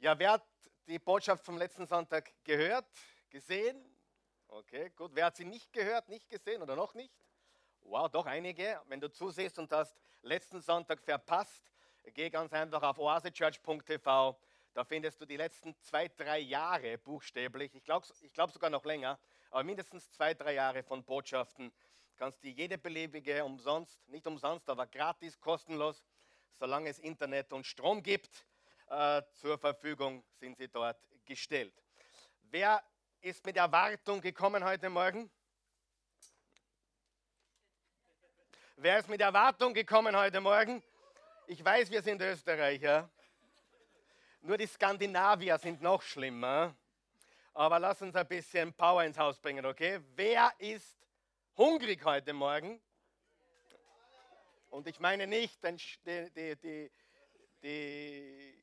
Ja, wer hat die Botschaft vom letzten Sonntag gehört, gesehen? Okay, gut. Wer hat sie nicht gehört, nicht gesehen oder noch nicht? Wow, doch einige. Wenn du zusehst und hast letzten Sonntag verpasst, geh ganz einfach auf oasechurch.tv. Da findest du die letzten zwei, drei Jahre buchstäblich. Ich glaube ich glaub sogar noch länger, aber mindestens zwei, drei Jahre von Botschaften. Kannst du jede beliebige umsonst, nicht umsonst, aber gratis, kostenlos, solange es Internet und Strom gibt, äh, zur Verfügung sind sie dort gestellt. Wer ist mit Erwartung gekommen heute Morgen? Wer ist mit Erwartung gekommen heute Morgen? Ich weiß, wir sind Österreicher. Nur die Skandinavier sind noch schlimmer. Aber lass uns ein bisschen Power ins Haus bringen, okay? Wer ist hungrig heute Morgen? Und ich meine nicht die, die, die, die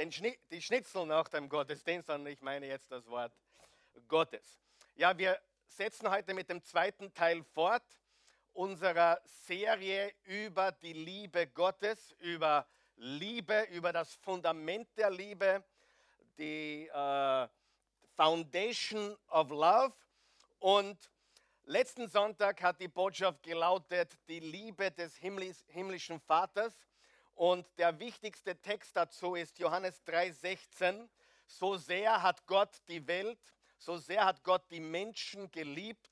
den Schni die Schnitzel nach dem Gottesdienst, sondern ich meine jetzt das Wort Gottes. Ja, wir setzen heute mit dem zweiten Teil fort unserer Serie über die Liebe Gottes, über Liebe, über das Fundament der Liebe, die äh, Foundation of Love. Und letzten Sonntag hat die Botschaft gelautet, die Liebe des himmlischen Vaters. Und der wichtigste Text dazu ist Johannes 3:16. So sehr hat Gott die Welt, so sehr hat Gott die Menschen geliebt,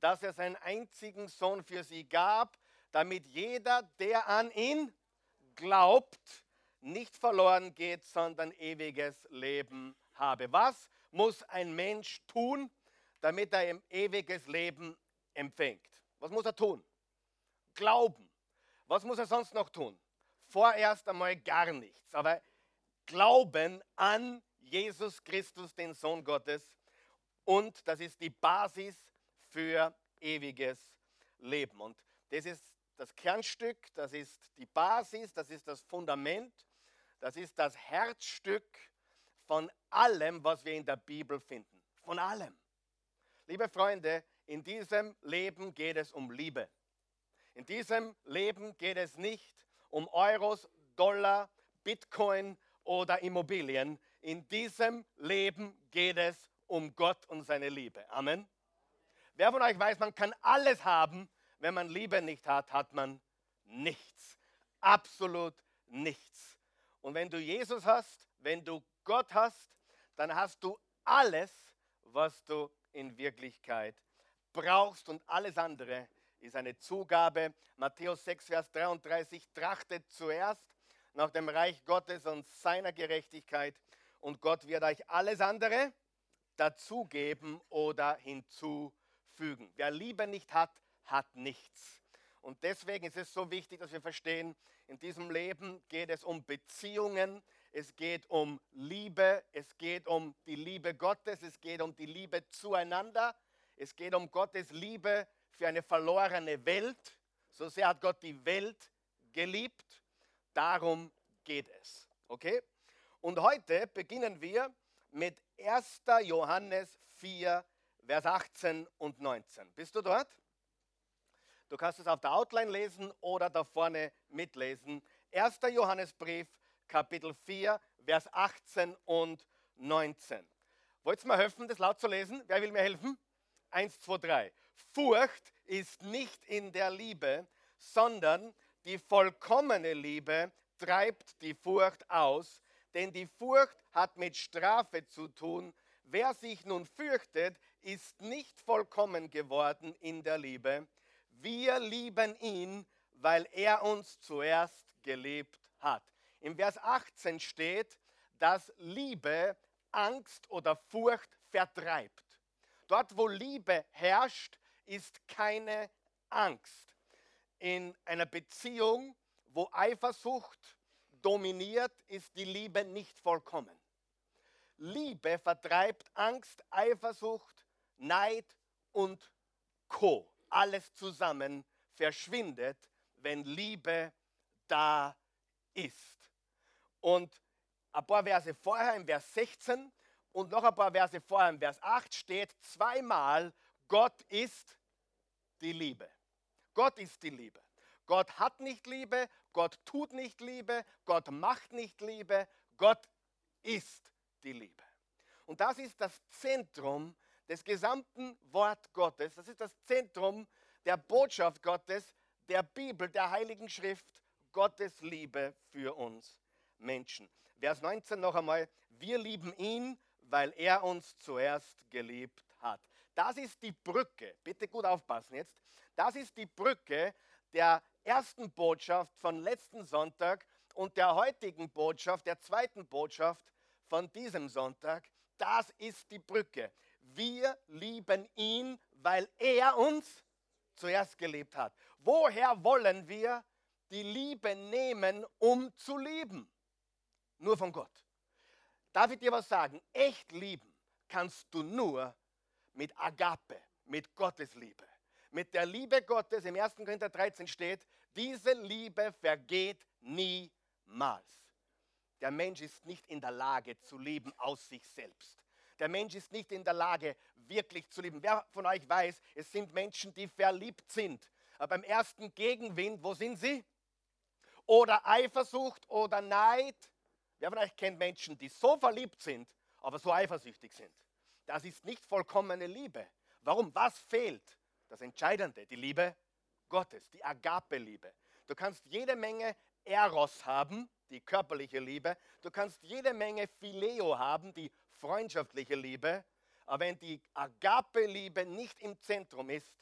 dass er seinen einzigen Sohn für sie gab, damit jeder, der an ihn glaubt, nicht verloren geht, sondern ewiges Leben habe. Was muss ein Mensch tun, damit er ewiges Leben empfängt? Was muss er tun? Glauben. Was muss er sonst noch tun? Vorerst einmal gar nichts, aber Glauben an Jesus Christus, den Sohn Gottes. Und das ist die Basis für ewiges Leben. Und das ist das Kernstück, das ist die Basis, das ist das Fundament, das ist das Herzstück von allem, was wir in der Bibel finden. Von allem. Liebe Freunde, in diesem Leben geht es um Liebe. In diesem Leben geht es nicht um Euros, Dollar, Bitcoin oder Immobilien. In diesem Leben geht es um Gott und seine Liebe. Amen. Wer von euch weiß, man kann alles haben, wenn man Liebe nicht hat, hat man nichts. Absolut nichts. Und wenn du Jesus hast, wenn du Gott hast, dann hast du alles, was du in Wirklichkeit brauchst und alles andere ist eine Zugabe. Matthäus 6, Vers 33, trachtet zuerst nach dem Reich Gottes und seiner Gerechtigkeit und Gott wird euch alles andere dazugeben oder hinzufügen. Wer Liebe nicht hat, hat nichts. Und deswegen ist es so wichtig, dass wir verstehen, in diesem Leben geht es um Beziehungen, es geht um Liebe, es geht um die Liebe Gottes, es geht um die Liebe zueinander, es geht um Gottes Liebe für eine verlorene Welt. So sehr hat Gott die Welt geliebt. Darum geht es. Okay? Und heute beginnen wir mit 1. Johannes 4, Vers 18 und 19. Bist du dort? Du kannst es auf der Outline lesen oder da vorne mitlesen. 1. Johannesbrief, Kapitel 4, Vers 18 und 19. Wollt ihr mir helfen, das laut zu lesen? Wer will mir helfen? 1, 2, 3. Furcht ist nicht in der Liebe, sondern die vollkommene Liebe treibt die Furcht aus, denn die Furcht hat mit Strafe zu tun. Wer sich nun fürchtet, ist nicht vollkommen geworden in der Liebe. Wir lieben ihn, weil er uns zuerst geliebt hat. Im Vers 18 steht, dass Liebe Angst oder Furcht vertreibt. Dort, wo Liebe herrscht, ist keine Angst. In einer Beziehung, wo Eifersucht dominiert, ist die Liebe nicht vollkommen. Liebe vertreibt Angst, Eifersucht, Neid und Co. Alles zusammen verschwindet, wenn Liebe da ist. Und ein paar Verse vorher, im Vers 16 und noch ein paar Verse vorher, im Vers 8 steht zweimal, Gott ist die Liebe. Gott ist die Liebe. Gott hat nicht Liebe, Gott tut nicht Liebe, Gott macht nicht Liebe, Gott ist die Liebe. Und das ist das Zentrum des gesamten Wort Gottes. Das ist das Zentrum der Botschaft Gottes, der Bibel, der Heiligen Schrift, Gottes Liebe für uns Menschen. Vers 19 noch einmal, wir lieben ihn, weil er uns zuerst geliebt hat. Das ist die Brücke, bitte gut aufpassen jetzt, das ist die Brücke der ersten Botschaft von letzten Sonntag und der heutigen Botschaft, der zweiten Botschaft von diesem Sonntag. Das ist die Brücke. Wir lieben ihn, weil er uns zuerst geliebt hat. Woher wollen wir die Liebe nehmen, um zu lieben? Nur von Gott. Darf ich dir was sagen? Echt lieben kannst du nur mit Agape, mit Gottes Liebe. Mit der Liebe Gottes, im 1. Korinther 13 steht, diese Liebe vergeht niemals. Der Mensch ist nicht in der Lage zu lieben aus sich selbst. Der Mensch ist nicht in der Lage, wirklich zu lieben. Wer von euch weiß, es sind Menschen, die verliebt sind. Aber beim ersten Gegenwind, wo sind sie? Oder Eifersucht oder Neid. Wer von euch kennt Menschen, die so verliebt sind, aber so eifersüchtig sind? Das ist nicht vollkommene Liebe. Warum? Was fehlt? Das Entscheidende, die Liebe Gottes, die Agape-Liebe. Du kannst jede Menge Eros haben, die körperliche Liebe. Du kannst jede Menge Phileo haben, die freundschaftliche Liebe. Aber wenn die Agape-Liebe nicht im Zentrum ist,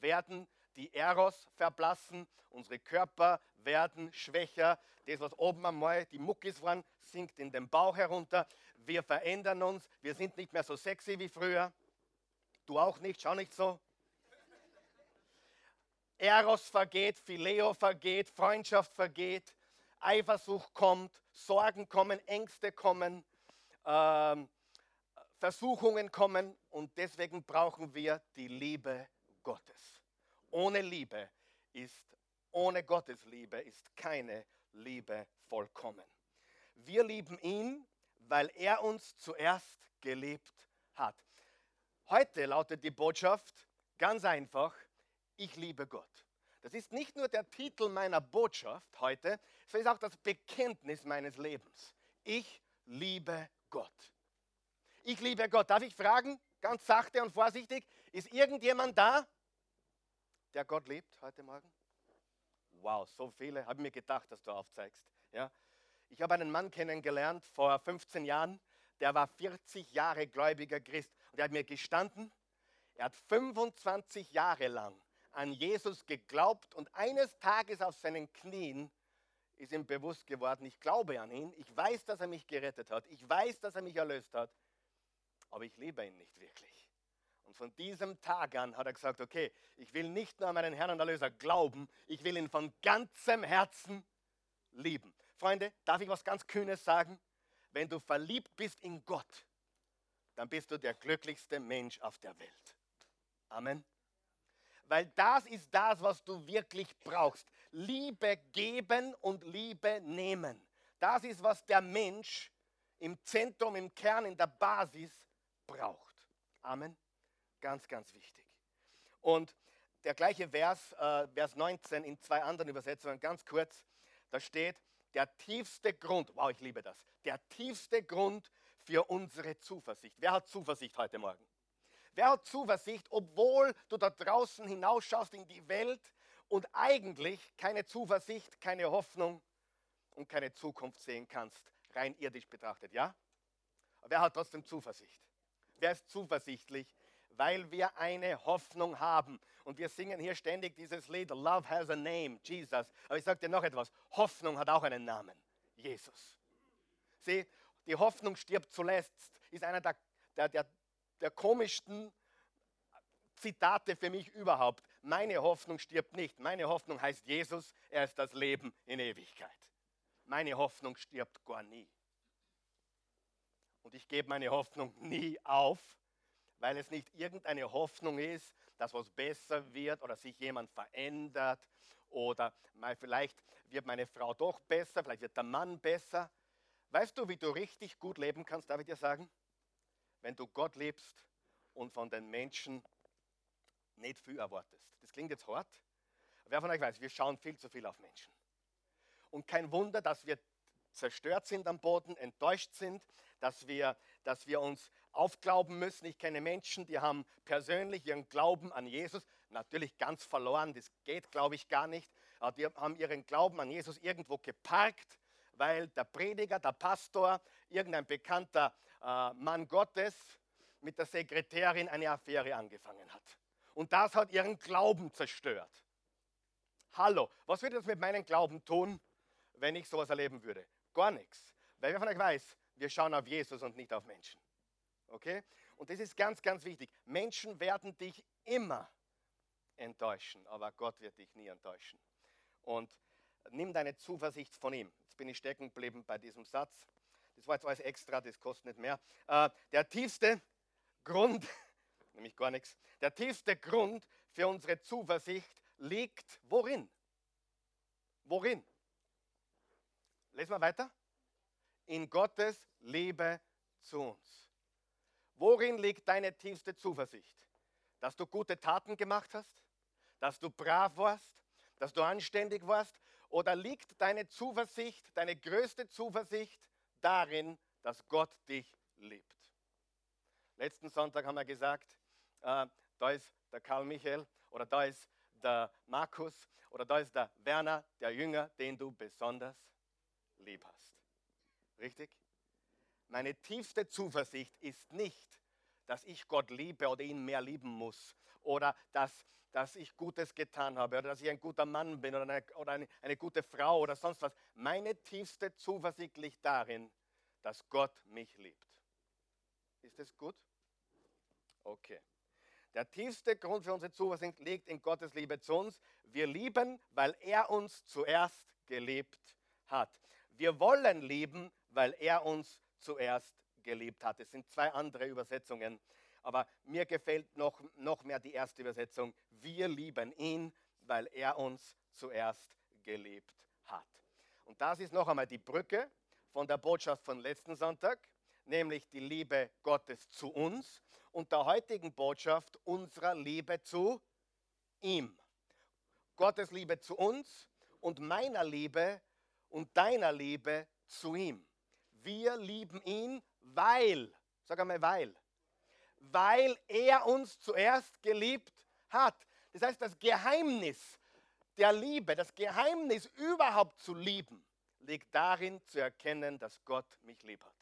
werden die Eros verblassen, unsere Körper werden schwächer. Das, was oben einmal die Muckis waren, sinkt in den Bauch herunter. Wir verändern uns, wir sind nicht mehr so sexy wie früher. Du auch nicht, schau nicht so. Eros vergeht, Phileo vergeht, Freundschaft vergeht, Eifersucht kommt, Sorgen kommen, Ängste kommen, ähm, Versuchungen kommen und deswegen brauchen wir die Liebe Gottes. Ohne Liebe ist, ohne Gottes Liebe ist keine Liebe vollkommen. Wir lieben ihn, weil er uns zuerst geliebt hat. Heute lautet die Botschaft ganz einfach, ich liebe Gott. Das ist nicht nur der Titel meiner Botschaft heute, es ist auch das Bekenntnis meines Lebens. Ich liebe Gott. Ich liebe Gott. Darf ich fragen, ganz sachte und vorsichtig, ist irgendjemand da, der Gott liebt heute Morgen? Wow, so viele. Habe mir gedacht, dass du aufzeigst. Ja? Ich habe einen Mann kennengelernt vor 15 Jahren, der war 40 Jahre gläubiger Christ. Und er hat mir gestanden, er hat 25 Jahre lang an Jesus geglaubt und eines Tages auf seinen Knien ist ihm bewusst geworden, ich glaube an ihn, ich weiß, dass er mich gerettet hat, ich weiß, dass er mich erlöst hat, aber ich liebe ihn nicht wirklich. Und von diesem Tag an hat er gesagt, okay, ich will nicht nur an meinen Herrn und Erlöser glauben, ich will ihn von ganzem Herzen lieben. Freunde, darf ich was ganz Kühnes sagen? Wenn du verliebt bist in Gott, dann bist du der glücklichste Mensch auf der Welt. Amen. Weil das ist das, was du wirklich brauchst. Liebe geben und Liebe nehmen. Das ist, was der Mensch im Zentrum, im Kern, in der Basis braucht. Amen. Ganz, ganz wichtig. Und der gleiche Vers, äh, Vers 19 in zwei anderen Übersetzungen, ganz kurz, da steht, der tiefste Grund, wow, ich liebe das, der tiefste Grund für unsere Zuversicht. Wer hat Zuversicht heute Morgen? Wer hat Zuversicht, obwohl du da draußen hinausschaust in die Welt und eigentlich keine Zuversicht, keine Hoffnung und keine Zukunft sehen kannst, rein irdisch betrachtet, ja? Wer hat trotzdem Zuversicht? Wer ist zuversichtlich? Weil wir eine Hoffnung haben. Und wir singen hier ständig dieses Lied, Love has a name, Jesus. Aber ich sage dir noch etwas, Hoffnung hat auch einen Namen, Jesus. Sieh, die Hoffnung stirbt zuletzt, ist einer der, der, der, der komischsten Zitate für mich überhaupt. Meine Hoffnung stirbt nicht. Meine Hoffnung heißt Jesus, er ist das Leben in Ewigkeit. Meine Hoffnung stirbt gar nie. Und ich gebe meine Hoffnung nie auf, weil es nicht irgendeine Hoffnung ist, dass was besser wird oder sich jemand verändert oder mal vielleicht wird meine Frau doch besser, vielleicht wird der Mann besser. Weißt du, wie du richtig gut leben kannst, darf ich dir sagen? Wenn du Gott liebst und von den Menschen nicht viel erwartest. Das klingt jetzt hart. Wer von euch weiß, wir schauen viel zu viel auf Menschen. Und kein Wunder, dass wir zerstört sind am Boden, enttäuscht sind, dass wir, dass wir uns aufglauben müssen. Ich kenne Menschen, die haben persönlich ihren Glauben an Jesus natürlich ganz verloren. Das geht, glaube ich, gar nicht. Aber die haben ihren Glauben an Jesus irgendwo geparkt, weil der Prediger, der Pastor, irgendein bekannter äh, Mann Gottes mit der Sekretärin eine Affäre angefangen hat. Und das hat ihren Glauben zerstört. Hallo, was würde das mit meinem Glauben tun, wenn ich sowas erleben würde? Gar nichts. Weil wer von euch weiß, wir schauen auf Jesus und nicht auf Menschen. Okay? Und das ist ganz, ganz wichtig. Menschen werden dich immer enttäuschen, aber Gott wird dich nie enttäuschen. Und nimm deine Zuversicht von ihm. Jetzt bin ich stecken geblieben bei diesem Satz. Das war jetzt alles extra, das kostet nicht mehr. Äh, der tiefste Grund, nämlich gar nichts, der tiefste Grund für unsere Zuversicht liegt worin? Worin? Lesen wir weiter. In Gottes Liebe zu uns. Worin liegt deine tiefste Zuversicht? Dass du gute Taten gemacht hast? Dass du brav warst? Dass du anständig warst? Oder liegt deine Zuversicht, deine größte Zuversicht darin, dass Gott dich liebt? Letzten Sonntag haben wir gesagt, äh, da ist der Karl Michael oder da ist der Markus oder da ist der Werner, der Jünger, den du besonders lieb hast. Richtig? Meine tiefste Zuversicht ist nicht, dass ich Gott liebe oder ihn mehr lieben muss oder dass, dass ich Gutes getan habe oder dass ich ein guter Mann bin oder, eine, oder eine, eine gute Frau oder sonst was. Meine tiefste Zuversicht liegt darin, dass Gott mich liebt. Ist das gut? Okay. Der tiefste Grund für unsere Zuversicht liegt in Gottes Liebe zu uns. Wir lieben, weil er uns zuerst geliebt hat. Wir wollen lieben, weil er uns zuerst geliebt hat. Es sind zwei andere Übersetzungen, aber mir gefällt noch, noch mehr die erste Übersetzung. Wir lieben ihn, weil er uns zuerst geliebt hat. Und das ist noch einmal die Brücke von der Botschaft von letzten Sonntag, nämlich die Liebe Gottes zu uns und der heutigen Botschaft unserer Liebe zu ihm. Gottes Liebe zu uns und meiner Liebe und deiner Liebe zu ihm. Wir lieben ihn, weil, sag einmal weil, weil er uns zuerst geliebt hat. Das heißt, das Geheimnis der Liebe, das Geheimnis überhaupt zu lieben, liegt darin zu erkennen, dass Gott mich lieb hat.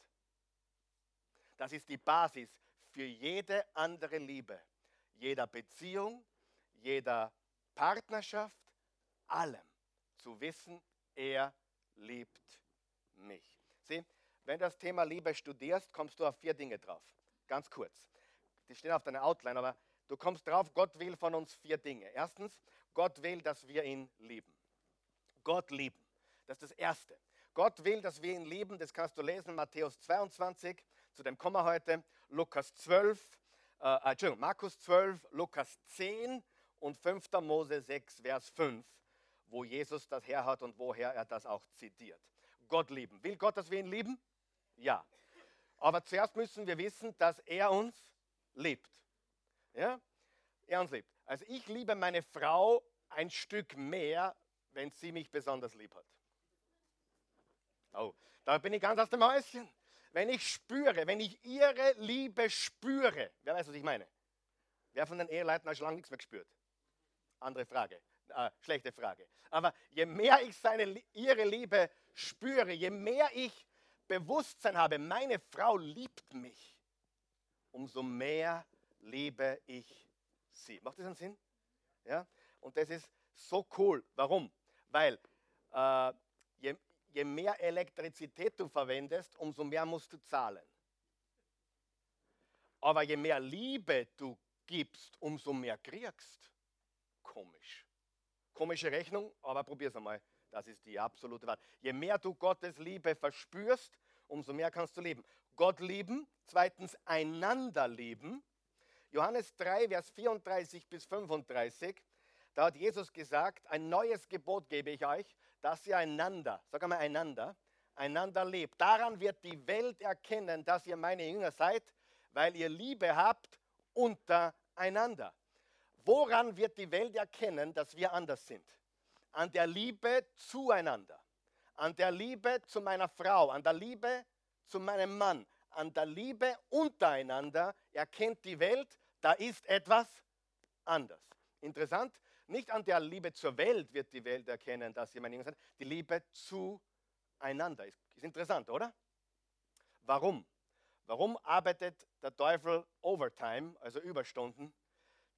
Das ist die Basis für jede andere Liebe, jeder Beziehung, jeder Partnerschaft, allem. Zu wissen, er liebt mich. Sieh, wenn du das Thema Liebe studierst, kommst du auf vier Dinge drauf. Ganz kurz. Die stehen auf deiner Outline, aber du kommst drauf, Gott will von uns vier Dinge. Erstens, Gott will, dass wir ihn lieben. Gott lieben. Das ist das Erste. Gott will, dass wir ihn lieben. Das kannst du lesen, Matthäus 22, zu dem kommen wir heute. Lukas 12, äh, Entschuldigung, Markus 12, Lukas 10 und 5. Mose 6, Vers 5, wo Jesus das her hat und woher er das auch zitiert. Gott lieben. Will Gott, dass wir ihn lieben? Ja. Aber zuerst müssen wir wissen, dass er uns liebt. Ja? Er uns liebt. Also ich liebe meine Frau ein Stück mehr, wenn sie mich besonders lieb hat. Oh, da bin ich ganz aus dem Häuschen. Wenn ich spüre, wenn ich ihre Liebe spüre, wer weiß, was ich meine? Wer von den Eheleuten hat schon lange nichts mehr gespürt? Andere Frage, äh, schlechte Frage. Aber je mehr ich seine, ihre Liebe spüre, je mehr ich Bewusstsein habe, meine Frau liebt mich, umso mehr liebe ich sie. Macht das einen Sinn? Ja? Und das ist so cool. Warum? Weil äh, je, je mehr Elektrizität du verwendest, umso mehr musst du zahlen. Aber je mehr Liebe du gibst, umso mehr kriegst. Komisch. Komische Rechnung, aber probier es einmal. Das ist die absolute Wahrheit. Je mehr du Gottes Liebe verspürst, umso mehr kannst du leben. Gott lieben, zweitens einander lieben. Johannes 3, Vers 34 bis 35, da hat Jesus gesagt, ein neues Gebot gebe ich euch, dass ihr einander, sag einmal einander, einander lebt. Daran wird die Welt erkennen, dass ihr meine Jünger seid, weil ihr Liebe habt untereinander. Woran wird die Welt erkennen, dass wir anders sind? An der Liebe zueinander an der Liebe zu meiner Frau, an der Liebe zu meinem Mann, an der Liebe untereinander erkennt die Welt, da ist etwas anders. Interessant, nicht an der Liebe zur Welt wird die Welt erkennen, dass jemand irgendwas hat. Die Liebe zueinander ist, ist interessant, oder? Warum? Warum arbeitet der Teufel Overtime, also Überstunden,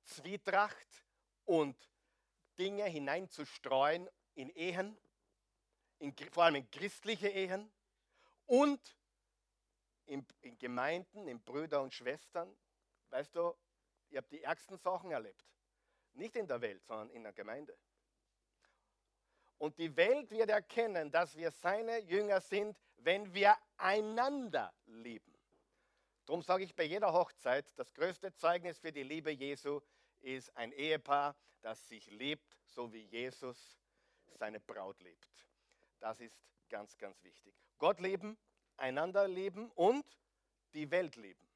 Zwietracht und Dinge hineinzustreuen in Ehen, in, vor allem in christliche Ehen und in, in Gemeinden, in Brüder und Schwestern? Weißt du, ihr habt die ärgsten Sachen erlebt. Nicht in der Welt, sondern in der Gemeinde. Und die Welt wird erkennen, dass wir seine Jünger sind, wenn wir einander lieben. Darum sage ich bei jeder Hochzeit, das größte Zeugnis für die Liebe Jesu ist ein Ehepaar, das sich liebt, so wie Jesus seine Braut liebt. Das ist ganz, ganz wichtig. Gott lieben, einander lieben und die Welt lieben.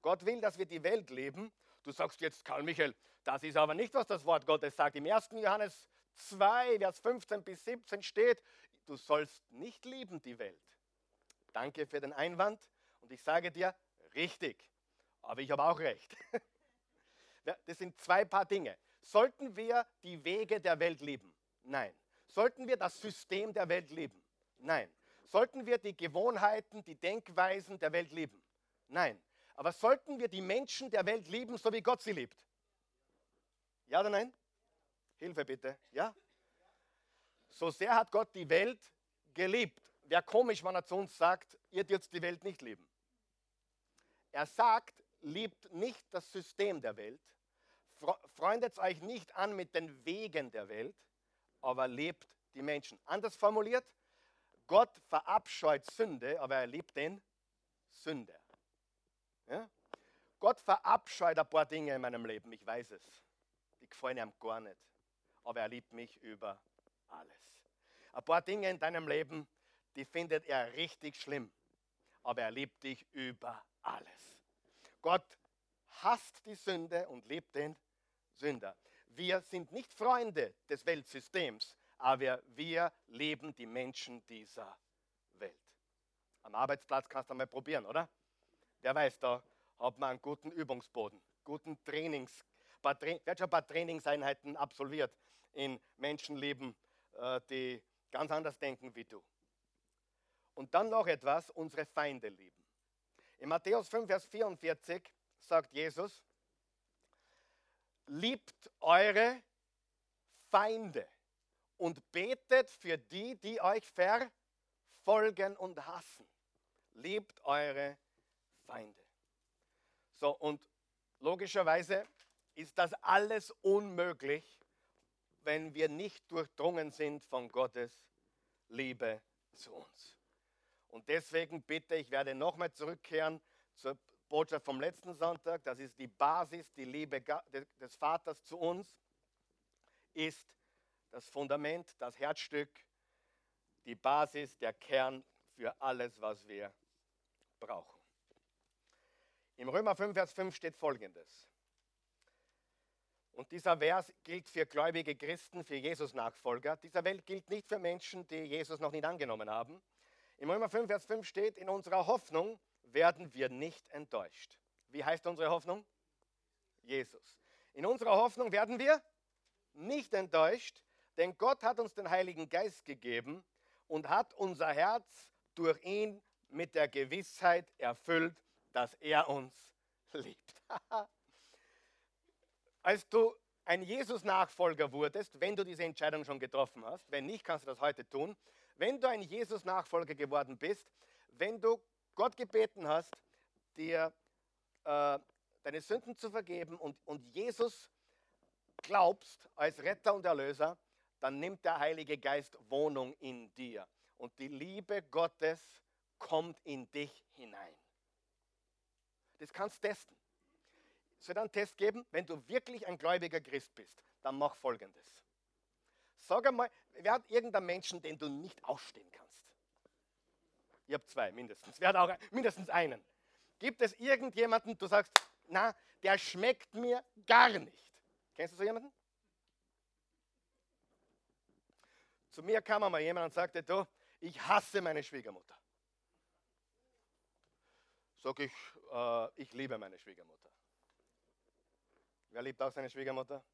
Gott will, dass wir die Welt leben. Du sagst jetzt, Karl Michael, das ist aber nicht, was das Wort Gottes sagt. Im 1. Johannes 2, Vers 15 bis 17 steht, du sollst nicht lieben die Welt. Danke für den Einwand und ich sage dir, richtig. Aber ich habe auch recht. Das sind zwei Paar Dinge. Sollten wir die Wege der Welt lieben? Nein. Sollten wir das System der Welt lieben? Nein. Sollten wir die Gewohnheiten, die Denkweisen der Welt lieben? Nein. Aber sollten wir die Menschen der Welt lieben, so wie Gott sie liebt? Ja oder nein? Hilfe bitte. Ja? So sehr hat Gott die Welt geliebt. Wäre komisch, wenn er zu uns sagt, ihr dürft die Welt nicht lieben. Er sagt, liebt nicht das System der Welt, freundet euch nicht an mit den Wegen der Welt, aber lebt die Menschen. Anders formuliert, Gott verabscheut Sünde, aber er liebt den Sünder. Ja? Gott verabscheut ein paar Dinge in meinem Leben, ich weiß es. Die gefallen ihm gar nicht. Aber er liebt mich über alles. Ein paar Dinge in deinem Leben, die findet er richtig schlimm. Aber er liebt dich über alles. Gott hasst die Sünde und liebt den Sünder. Wir sind nicht Freunde des Weltsystems, aber wir leben die Menschen dieser Welt. Am Arbeitsplatz kannst du mal probieren, oder? Wer weiß, da hat man einen guten Übungsboden, guten Trainings. Wer hat schon ein paar Trainingseinheiten absolviert in Menschenleben, äh, die ganz anders denken wie du. Und dann noch etwas, unsere Feinde lieben. In Matthäus 5, Vers 44 sagt Jesus, liebt eure Feinde und betet für die, die euch verfolgen und hassen. Liebt eure Feinde. So, und logischerweise ist das alles unmöglich, wenn wir nicht durchdrungen sind von Gottes Liebe zu uns. Und deswegen bitte, ich werde nochmal zurückkehren zur Botschaft vom letzten Sonntag. Das ist die Basis, die Liebe des Vaters zu uns, ist das Fundament, das Herzstück, die Basis, der Kern für alles, was wir brauchen. Im Römer 5, Vers 5 steht folgendes. Und dieser Vers gilt für gläubige Christen, für Jesus-Nachfolger. Dieser Welt gilt nicht für Menschen, die Jesus noch nicht angenommen haben. Im Römer 5, Vers 5 steht, in unserer Hoffnung werden wir nicht enttäuscht. Wie heißt unsere Hoffnung? Jesus. In unserer Hoffnung werden wir nicht enttäuscht, denn Gott hat uns den Heiligen Geist gegeben und hat unser Herz durch ihn mit der Gewissheit erfüllt, dass er uns liebt. Als du ein Jesus-Nachfolger wurdest, wenn du diese Entscheidung schon getroffen hast, wenn nicht, kannst du das heute tun, wenn du ein Jesus-Nachfolger geworden bist, wenn du Gott gebeten hast, dir äh, deine Sünden zu vergeben und, und Jesus glaubst als Retter und Erlöser, dann nimmt der Heilige Geist Wohnung in dir. Und die Liebe Gottes kommt in dich hinein. Das kannst du testen. Soll einen Test geben? Wenn du wirklich ein gläubiger Christ bist, dann mach folgendes. Sag einmal, wer hat irgendeinen Menschen, den du nicht ausstehen kannst? Ich habe zwei mindestens. Wer hat auch mindestens einen? Gibt es irgendjemanden, du sagst, na, der schmeckt mir gar nicht? Kennst du so jemanden? Zu mir kam einmal jemand und sagte, du, ich hasse meine Schwiegermutter. Sag ich, äh, ich liebe meine Schwiegermutter. Wer liebt auch seine Schwiegermutter?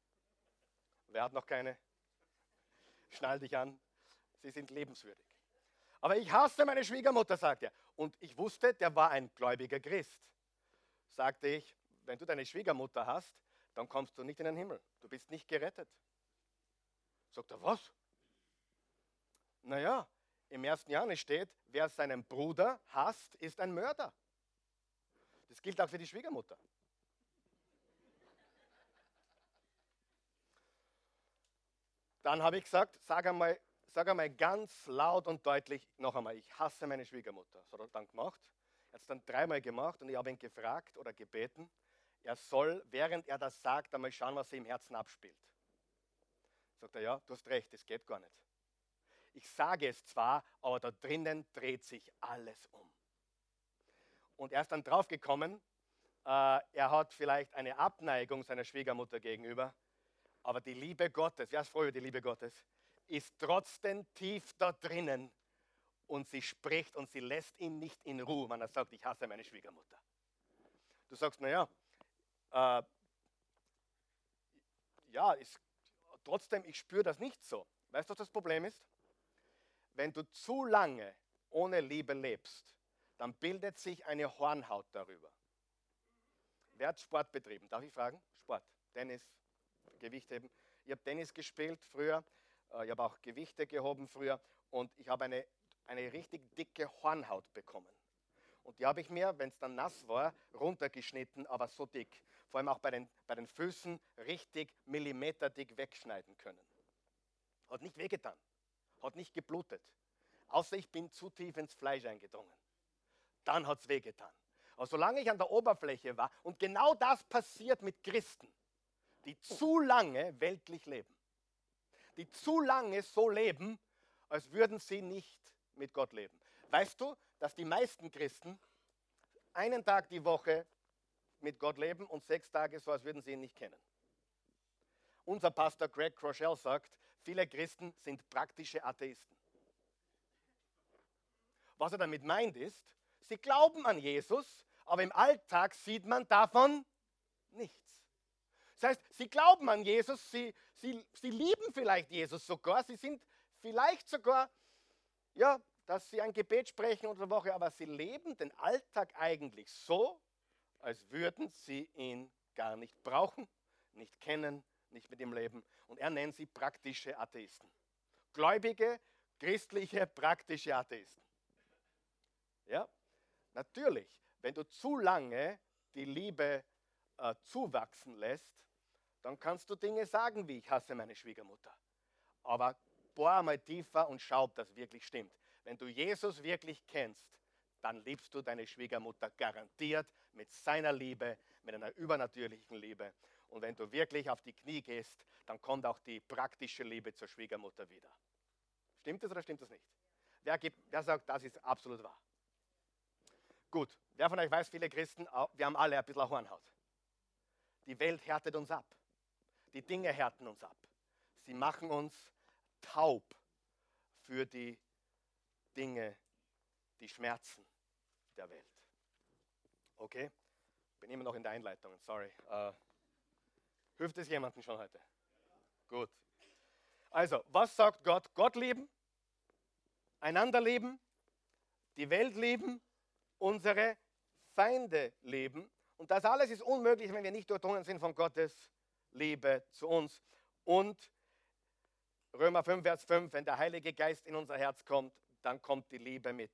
Wer hat noch keine? Schnall dich an, sie sind lebenswürdig. Aber ich hasse meine Schwiegermutter, sagt er. Und ich wusste, der war ein gläubiger Christ. Sagte ich, wenn du deine Schwiegermutter hast, dann kommst du nicht in den Himmel. Du bist nicht gerettet. Sagt er, was? Naja, im ersten Johannes steht, wer seinen Bruder hasst, ist ein Mörder. Das gilt auch für die Schwiegermutter. Dann habe ich gesagt, sag einmal, sag einmal ganz laut und deutlich noch einmal, ich hasse meine Schwiegermutter. Das hat er dann gemacht. Er hat es dann dreimal gemacht und ich habe ihn gefragt oder gebeten, er soll, während er das sagt, einmal schauen, was sich im Herzen abspielt. Sagt er, ja, du hast recht, das geht gar nicht. Ich sage es zwar, aber da drinnen dreht sich alles um. Und er ist dann draufgekommen, äh, er hat vielleicht eine Abneigung seiner Schwiegermutter gegenüber, aber die Liebe Gottes, wer ist froh über die Liebe Gottes, ist trotzdem tief da drinnen und sie spricht und sie lässt ihn nicht in Ruhe, wenn er sagt, ich hasse meine Schwiegermutter. Du sagst, naja, äh, ja, ist, trotzdem, ich spüre das nicht so. Weißt du, was das Problem ist? Wenn du zu lange ohne Liebe lebst, dann bildet sich eine Hornhaut darüber. Wer hat Sport betrieben? Darf ich fragen? Sport, Tennis, Gewichtheben. Ich habe Tennis gespielt früher, äh, ich habe auch Gewichte gehoben früher und ich habe eine, eine richtig dicke Hornhaut bekommen. Und die habe ich mir, wenn es dann nass war, runtergeschnitten, aber so dick. Vor allem auch bei den, bei den Füßen richtig millimeterdick wegschneiden können. Hat nicht wehgetan, hat nicht geblutet. Außer ich bin zu tief ins Fleisch eingedrungen. Dann hat es wehgetan. Aber solange ich an der Oberfläche war, und genau das passiert mit Christen, die zu lange weltlich leben, die zu lange so leben, als würden sie nicht mit Gott leben. Weißt du, dass die meisten Christen einen Tag die Woche mit Gott leben und sechs Tage so, als würden sie ihn nicht kennen? Unser Pastor Greg Crochelle sagt, viele Christen sind praktische Atheisten. Was er damit meint ist, sie glauben an Jesus, aber im Alltag sieht man davon nichts. Das heißt, sie glauben an Jesus, sie, sie, sie lieben vielleicht Jesus sogar, sie sind vielleicht sogar, ja, dass sie ein Gebet sprechen unter der Woche, aber sie leben den Alltag eigentlich so, als würden sie ihn gar nicht brauchen, nicht kennen, nicht mit ihm leben. Und er nennt sie praktische Atheisten. Gläubige, christliche, praktische Atheisten. Ja, natürlich wenn du zu lange die Liebe äh, zuwachsen lässt, dann kannst du Dinge sagen wie, ich hasse meine Schwiegermutter. Aber bohr mal tiefer und schau, ob das wirklich stimmt. Wenn du Jesus wirklich kennst, dann liebst du deine Schwiegermutter garantiert mit seiner Liebe, mit einer übernatürlichen Liebe. Und wenn du wirklich auf die Knie gehst, dann kommt auch die praktische Liebe zur Schwiegermutter wieder. Stimmt das oder stimmt das nicht? Wer, gibt, wer sagt, das ist absolut wahr? Gut, wer von euch weiß, viele Christen, wir haben alle ein bisschen Hornhaut. Die Welt härtet uns ab. Die Dinge härten uns ab. Sie machen uns taub für die Dinge, die Schmerzen der Welt. Okay? Bin immer noch in der Einleitung, sorry. Uh, hilft es jemandem schon heute? Gut. Also, was sagt Gott? Gott lieben, einander lieben, die Welt lieben unsere Feinde leben. Und das alles ist unmöglich, wenn wir nicht durchdrungen sind von Gottes Liebe zu uns. Und Römer 5, Vers 5, wenn der Heilige Geist in unser Herz kommt, dann kommt die Liebe mit.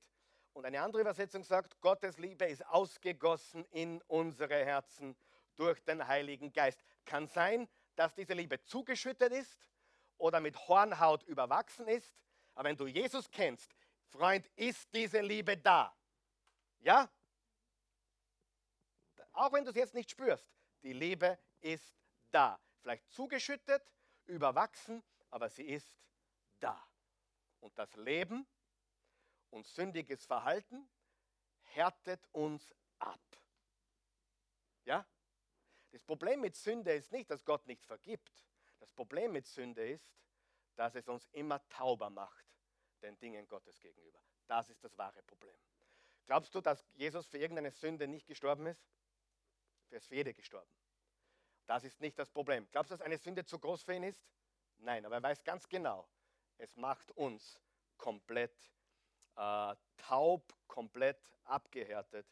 Und eine andere Übersetzung sagt, Gottes Liebe ist ausgegossen in unsere Herzen durch den Heiligen Geist. Kann sein, dass diese Liebe zugeschüttet ist oder mit Hornhaut überwachsen ist. Aber wenn du Jesus kennst, Freund, ist diese Liebe da. Ja? Auch wenn du es jetzt nicht spürst, die Liebe ist da. Vielleicht zugeschüttet, überwachsen, aber sie ist da. Und das Leben und sündiges Verhalten härtet uns ab. Ja? Das Problem mit Sünde ist nicht, dass Gott nicht vergibt. Das Problem mit Sünde ist, dass es uns immer tauber macht den Dingen Gottes gegenüber. Das ist das wahre Problem. Glaubst du, dass Jesus für irgendeine Sünde nicht gestorben ist? Er ist für jede gestorben. Das ist nicht das Problem. Glaubst du, dass eine Sünde zu groß für ihn ist? Nein, aber er weiß ganz genau, es macht uns komplett äh, taub, komplett abgehärtet.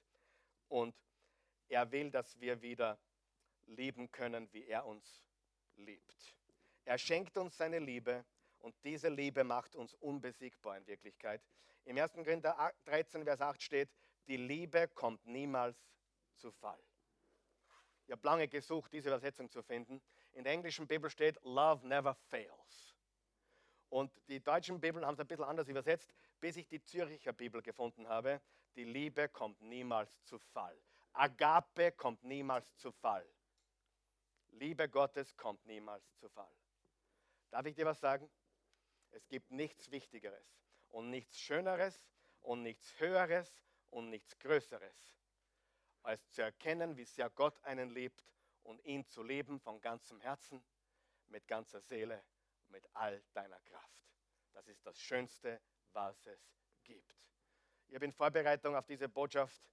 Und er will, dass wir wieder lieben können, wie er uns liebt. Er schenkt uns seine Liebe und diese Liebe macht uns unbesiegbar in Wirklichkeit. Im 1. Korinther 13, Vers 8 steht, die Liebe kommt niemals zu Fall. Ich habe lange gesucht, diese Übersetzung zu finden. In der englischen Bibel steht, Love never fails. Und die deutschen Bibeln haben es ein bisschen anders übersetzt, bis ich die Züricher Bibel gefunden habe. Die Liebe kommt niemals zu Fall. Agape kommt niemals zu Fall. Liebe Gottes kommt niemals zu Fall. Darf ich dir was sagen? Es gibt nichts Wichtigeres und nichts Schöneres und nichts Höheres und nichts Größeres, als zu erkennen, wie sehr Gott einen liebt und ihn zu lieben von ganzem Herzen, mit ganzer Seele, mit all deiner Kraft. Das ist das Schönste, was es gibt. Ich habe in Vorbereitung auf diese Botschaft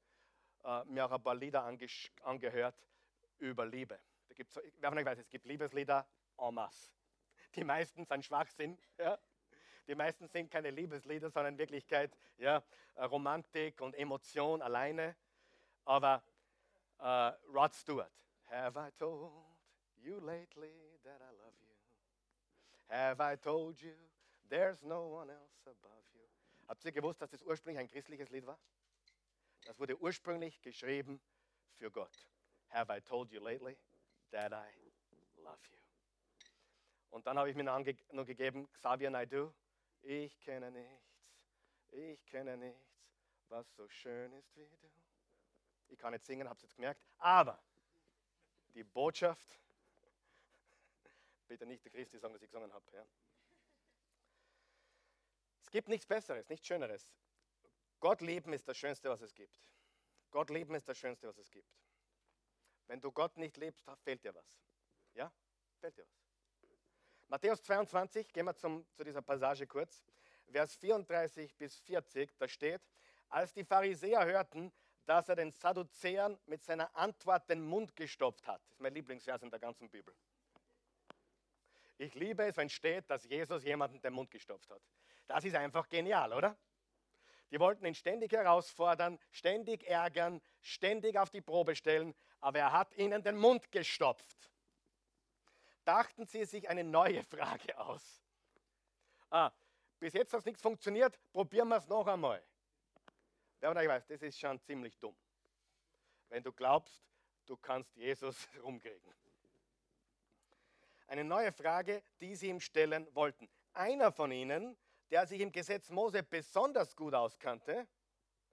äh, mir auch ein paar Lieder angehört über Liebe. Da gibt's, wer von euch weiß, es gibt Liebeslieder en masse. Die meisten sind Schwachsinn. Ja? Die meisten sind keine Liebeslieder, sondern in Wirklichkeit ja, Romantik und Emotion alleine. Aber uh, Rod Stewart, Have I told you lately that I love you? Have I told you there's no one else above you? Habt ihr gewusst, dass das ursprünglich ein christliches Lied war? Das wurde ursprünglich geschrieben für Gott. Have I told you lately that I love you? Und dann habe ich mir noch gegeben, Xavier Naidoo, ich kenne nichts, ich kenne nichts, was so schön ist wie du. Ich kann nicht singen, habt ihr jetzt gemerkt. Aber die Botschaft, bitte nicht der Christi sagen, dass ich gesungen habe. Ja. Es gibt nichts Besseres, nichts Schöneres. Gott lieben ist das Schönste, was es gibt. Gott lieben ist das Schönste, was es gibt. Wenn du Gott nicht liebst, fehlt dir was. Ja? Fehlt dir was. Matthäus 22, gehen wir zum, zu dieser Passage kurz, Vers 34 bis 40, da steht, als die Pharisäer hörten, dass er den Sadduzäern mit seiner Antwort den Mund gestopft hat. Das ist mein Lieblingsvers in der ganzen Bibel. Ich liebe es, wenn steht, dass Jesus jemanden den Mund gestopft hat. Das ist einfach genial, oder? Die wollten ihn ständig herausfordern, ständig ärgern, ständig auf die Probe stellen, aber er hat ihnen den Mund gestopft dachten sie sich eine neue Frage aus. Ah, bis jetzt hat nichts funktioniert, probieren wir es noch einmal. Von euch weiß, das ist schon ziemlich dumm. Wenn du glaubst, du kannst Jesus rumkriegen. Eine neue Frage, die sie ihm stellen wollten. Einer von ihnen, der sich im Gesetz Mose besonders gut auskannte,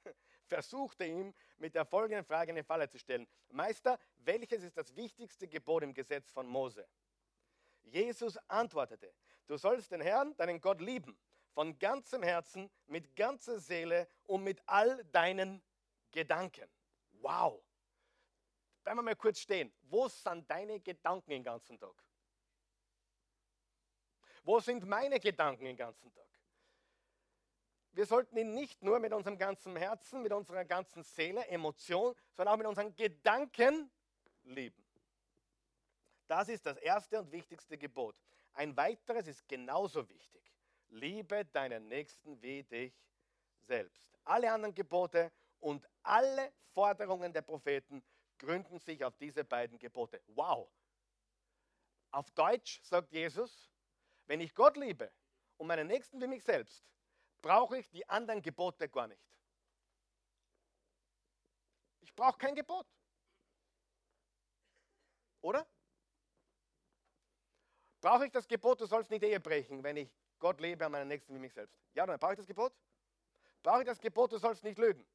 versuchte ihm mit der folgenden Frage eine Falle zu stellen. Meister, welches ist das wichtigste Gebot im Gesetz von Mose? Jesus antwortete, du sollst den Herrn, deinen Gott lieben, von ganzem Herzen, mit ganzer Seele und mit all deinen Gedanken. Wow! Bleiben wir mal kurz stehen. Wo sind deine Gedanken den ganzen Tag? Wo sind meine Gedanken den ganzen Tag? Wir sollten ihn nicht nur mit unserem ganzen Herzen, mit unserer ganzen Seele, Emotion, sondern auch mit unseren Gedanken lieben. Das ist das erste und wichtigste Gebot. Ein weiteres ist genauso wichtig. Liebe deinen Nächsten wie dich selbst. Alle anderen Gebote und alle Forderungen der Propheten gründen sich auf diese beiden Gebote. Wow! Auf Deutsch sagt Jesus, wenn ich Gott liebe und meinen Nächsten wie mich selbst, brauche ich die anderen Gebote gar nicht. Ich brauche kein Gebot. Oder? Brauche ich das Gebot, du sollst nicht Ehe brechen, wenn ich Gott lebe an meinen Nächsten wie mich selbst? Ja, dann brauche ich das Gebot? Brauche ich das Gebot, du sollst nicht lügen?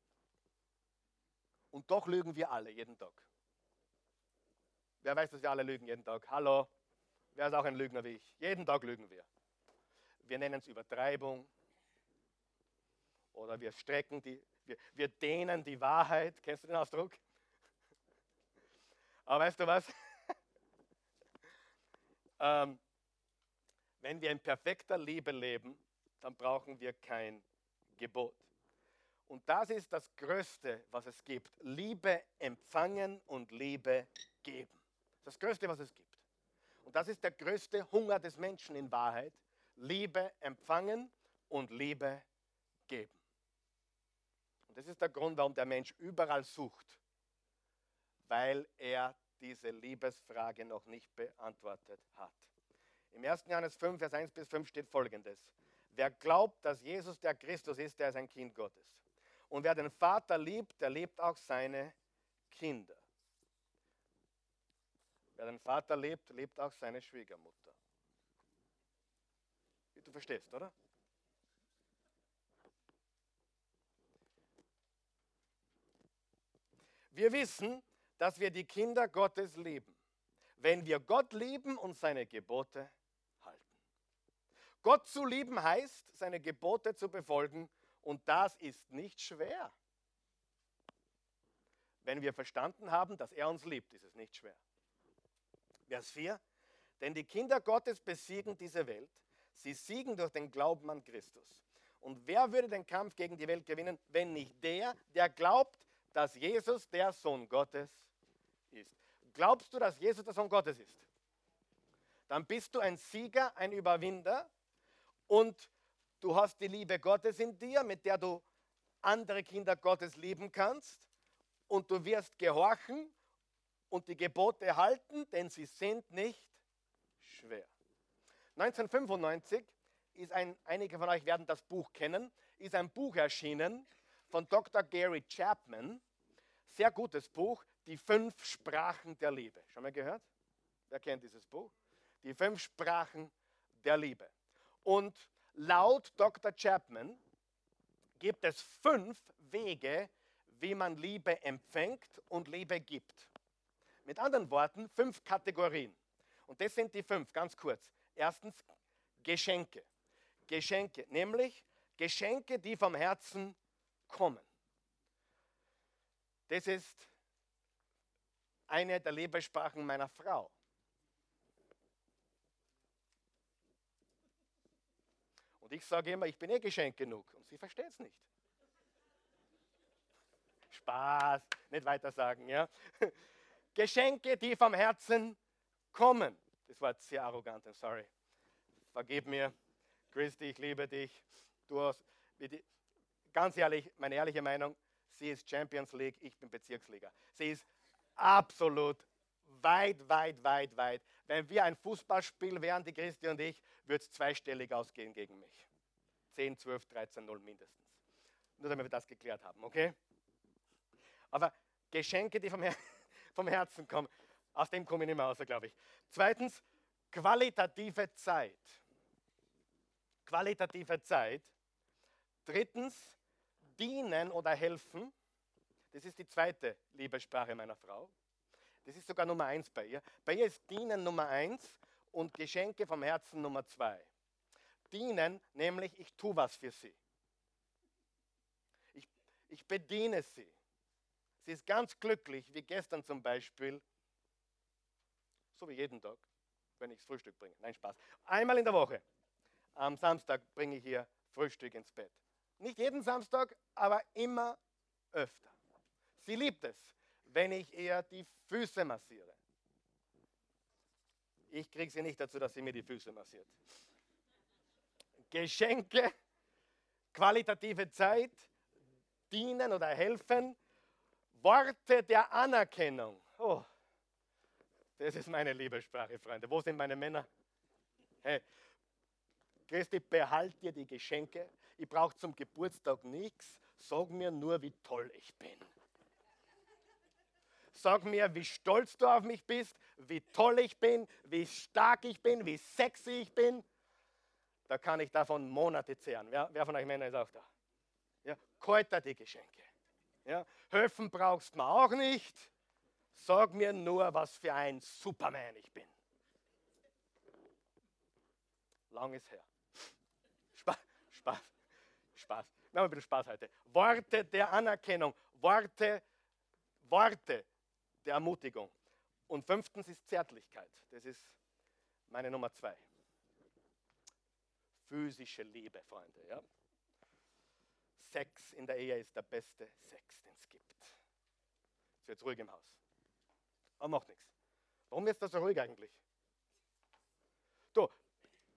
Und doch lügen wir alle jeden Tag. Wer weiß, dass wir alle lügen jeden Tag? Hallo? Wer ist auch ein Lügner wie ich? Jeden Tag lügen wir. Wir nennen es Übertreibung. Oder wir strecken die, wir, wir dehnen die Wahrheit. Kennst du den Ausdruck? Aber weißt du was? Ähm, wenn wir in perfekter Liebe leben, dann brauchen wir kein Gebot. Und das ist das Größte, was es gibt. Liebe empfangen und Liebe geben. Das Größte, was es gibt. Und das ist der größte Hunger des Menschen in Wahrheit. Liebe empfangen und Liebe geben. Und das ist der Grund, warum der Mensch überall sucht, weil er diese Liebesfrage noch nicht beantwortet hat. Im 1. Johannes 5, Vers 1 bis 5 steht folgendes. Wer glaubt, dass Jesus der Christus ist, der ist ein Kind Gottes. Und wer den Vater liebt, der liebt auch seine Kinder. Wer den Vater liebt, liebt auch seine Schwiegermutter. Du verstehst, oder? Wir wissen, dass wir die Kinder Gottes lieben, wenn wir Gott lieben und seine Gebote halten. Gott zu lieben heißt, seine Gebote zu befolgen und das ist nicht schwer. Wenn wir verstanden haben, dass er uns liebt, ist es nicht schwer. Vers 4. Denn die Kinder Gottes besiegen diese Welt. Sie siegen durch den Glauben an Christus. Und wer würde den Kampf gegen die Welt gewinnen, wenn nicht der, der glaubt, dass Jesus der Sohn Gottes ist. Glaubst du, dass Jesus der Sohn Gottes ist? Dann bist du ein Sieger, ein Überwinder und du hast die Liebe Gottes in dir, mit der du andere Kinder Gottes lieben kannst und du wirst gehorchen und die Gebote halten, denn sie sind nicht schwer. 1995 ist ein, einige von euch werden das Buch kennen, ist ein Buch erschienen von Dr. Gary Chapman. Sehr gutes Buch, Die fünf Sprachen der Liebe. Schon mal gehört? Wer kennt dieses Buch? Die fünf Sprachen der Liebe. Und laut Dr. Chapman gibt es fünf Wege, wie man Liebe empfängt und Liebe gibt. Mit anderen Worten, fünf Kategorien. Und das sind die fünf, ganz kurz. Erstens Geschenke. Geschenke, nämlich Geschenke, die vom Herzen kommen. Das ist eine der Liebessprachen meiner Frau. Und ich sage immer, ich bin eh geschenkt genug. Und sie versteht es nicht. Spaß, nicht weiter sagen, ja. Geschenke, die vom Herzen kommen. Das war sehr arrogant, sorry. Vergib mir, Christi, ich liebe dich. Du hast, ganz ehrlich, meine ehrliche Meinung, sie ist Champions League, ich bin Bezirksliga. Sie ist absolut weit, weit, weit, weit. Wenn wir ein Fußballspiel wären, die Christi und ich, würde es zweistellig ausgehen gegen mich. 10, 12, 13, 0 mindestens. Nur damit wir das geklärt haben, okay? Aber Geschenke, die vom, Her vom Herzen kommen, aus dem komme ich nicht mehr raus, glaube ich. Zweitens, qualitative Zeit. Qualitative Zeit Drittens, dienen oder helfen. Das ist die zweite Liebessprache meiner Frau. Das ist sogar Nummer eins bei ihr. Bei ihr ist Dienen Nummer eins und Geschenke vom Herzen Nummer zwei. Dienen, nämlich ich tue was für sie. Ich, ich bediene sie. Sie ist ganz glücklich, wie gestern zum Beispiel, so wie jeden Tag, wenn ich das Frühstück bringe. Nein, Spaß. Einmal in der Woche, am Samstag, bringe ich ihr Frühstück ins Bett. Nicht jeden Samstag, aber immer öfter. Sie liebt es, wenn ich ihr die Füße massiere. Ich kriege sie nicht dazu, dass sie mir die Füße massiert. Geschenke, qualitative Zeit, dienen oder helfen, Worte der Anerkennung. Oh, das ist meine Liebessprache, Freunde. Wo sind meine Männer? Hey, Christi, behalt dir die Geschenke, ich brauche zum Geburtstag nichts, sag mir nur, wie toll ich bin. Sag mir, wie stolz du auf mich bist, wie toll ich bin, wie stark ich bin, wie sexy ich bin. Da kann ich davon Monate zehren. Wer, wer von euch Männer ist auch da? Ja, Kräuter die Geschenke. Ja, Höfen brauchst du auch nicht. Sag mir nur, was für ein Superman ich bin. Lang ist her. Spaß. Spaß. Spaß. Wir haben ein bisschen Spaß heute. Worte der Anerkennung, Worte, Worte der Ermutigung. Und fünftens ist Zärtlichkeit. Das ist meine Nummer zwei. physische Liebe, Freunde. Ja? Sex in der Ehe ist der beste Sex, den es gibt. Es wird ruhig im Haus. Aber macht nichts. Warum ist das so ruhig eigentlich? So,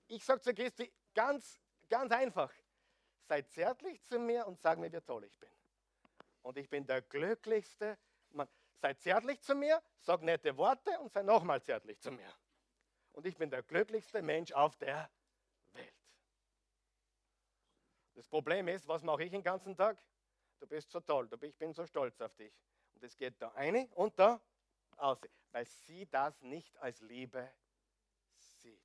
ich sage zu Christi ganz, ganz einfach. Seid zärtlich zu mir und sag mir, wie toll ich bin. Und ich bin der glücklichste Seid zärtlich zu mir, sag nette Worte und sei nochmal zärtlich zu mir. Und ich bin der glücklichste Mensch auf der Welt. Das Problem ist, was mache ich den ganzen Tag? Du bist so toll, ich bin so stolz auf dich. Und es geht da eine und da aus, weil sie das nicht als Liebe sieht.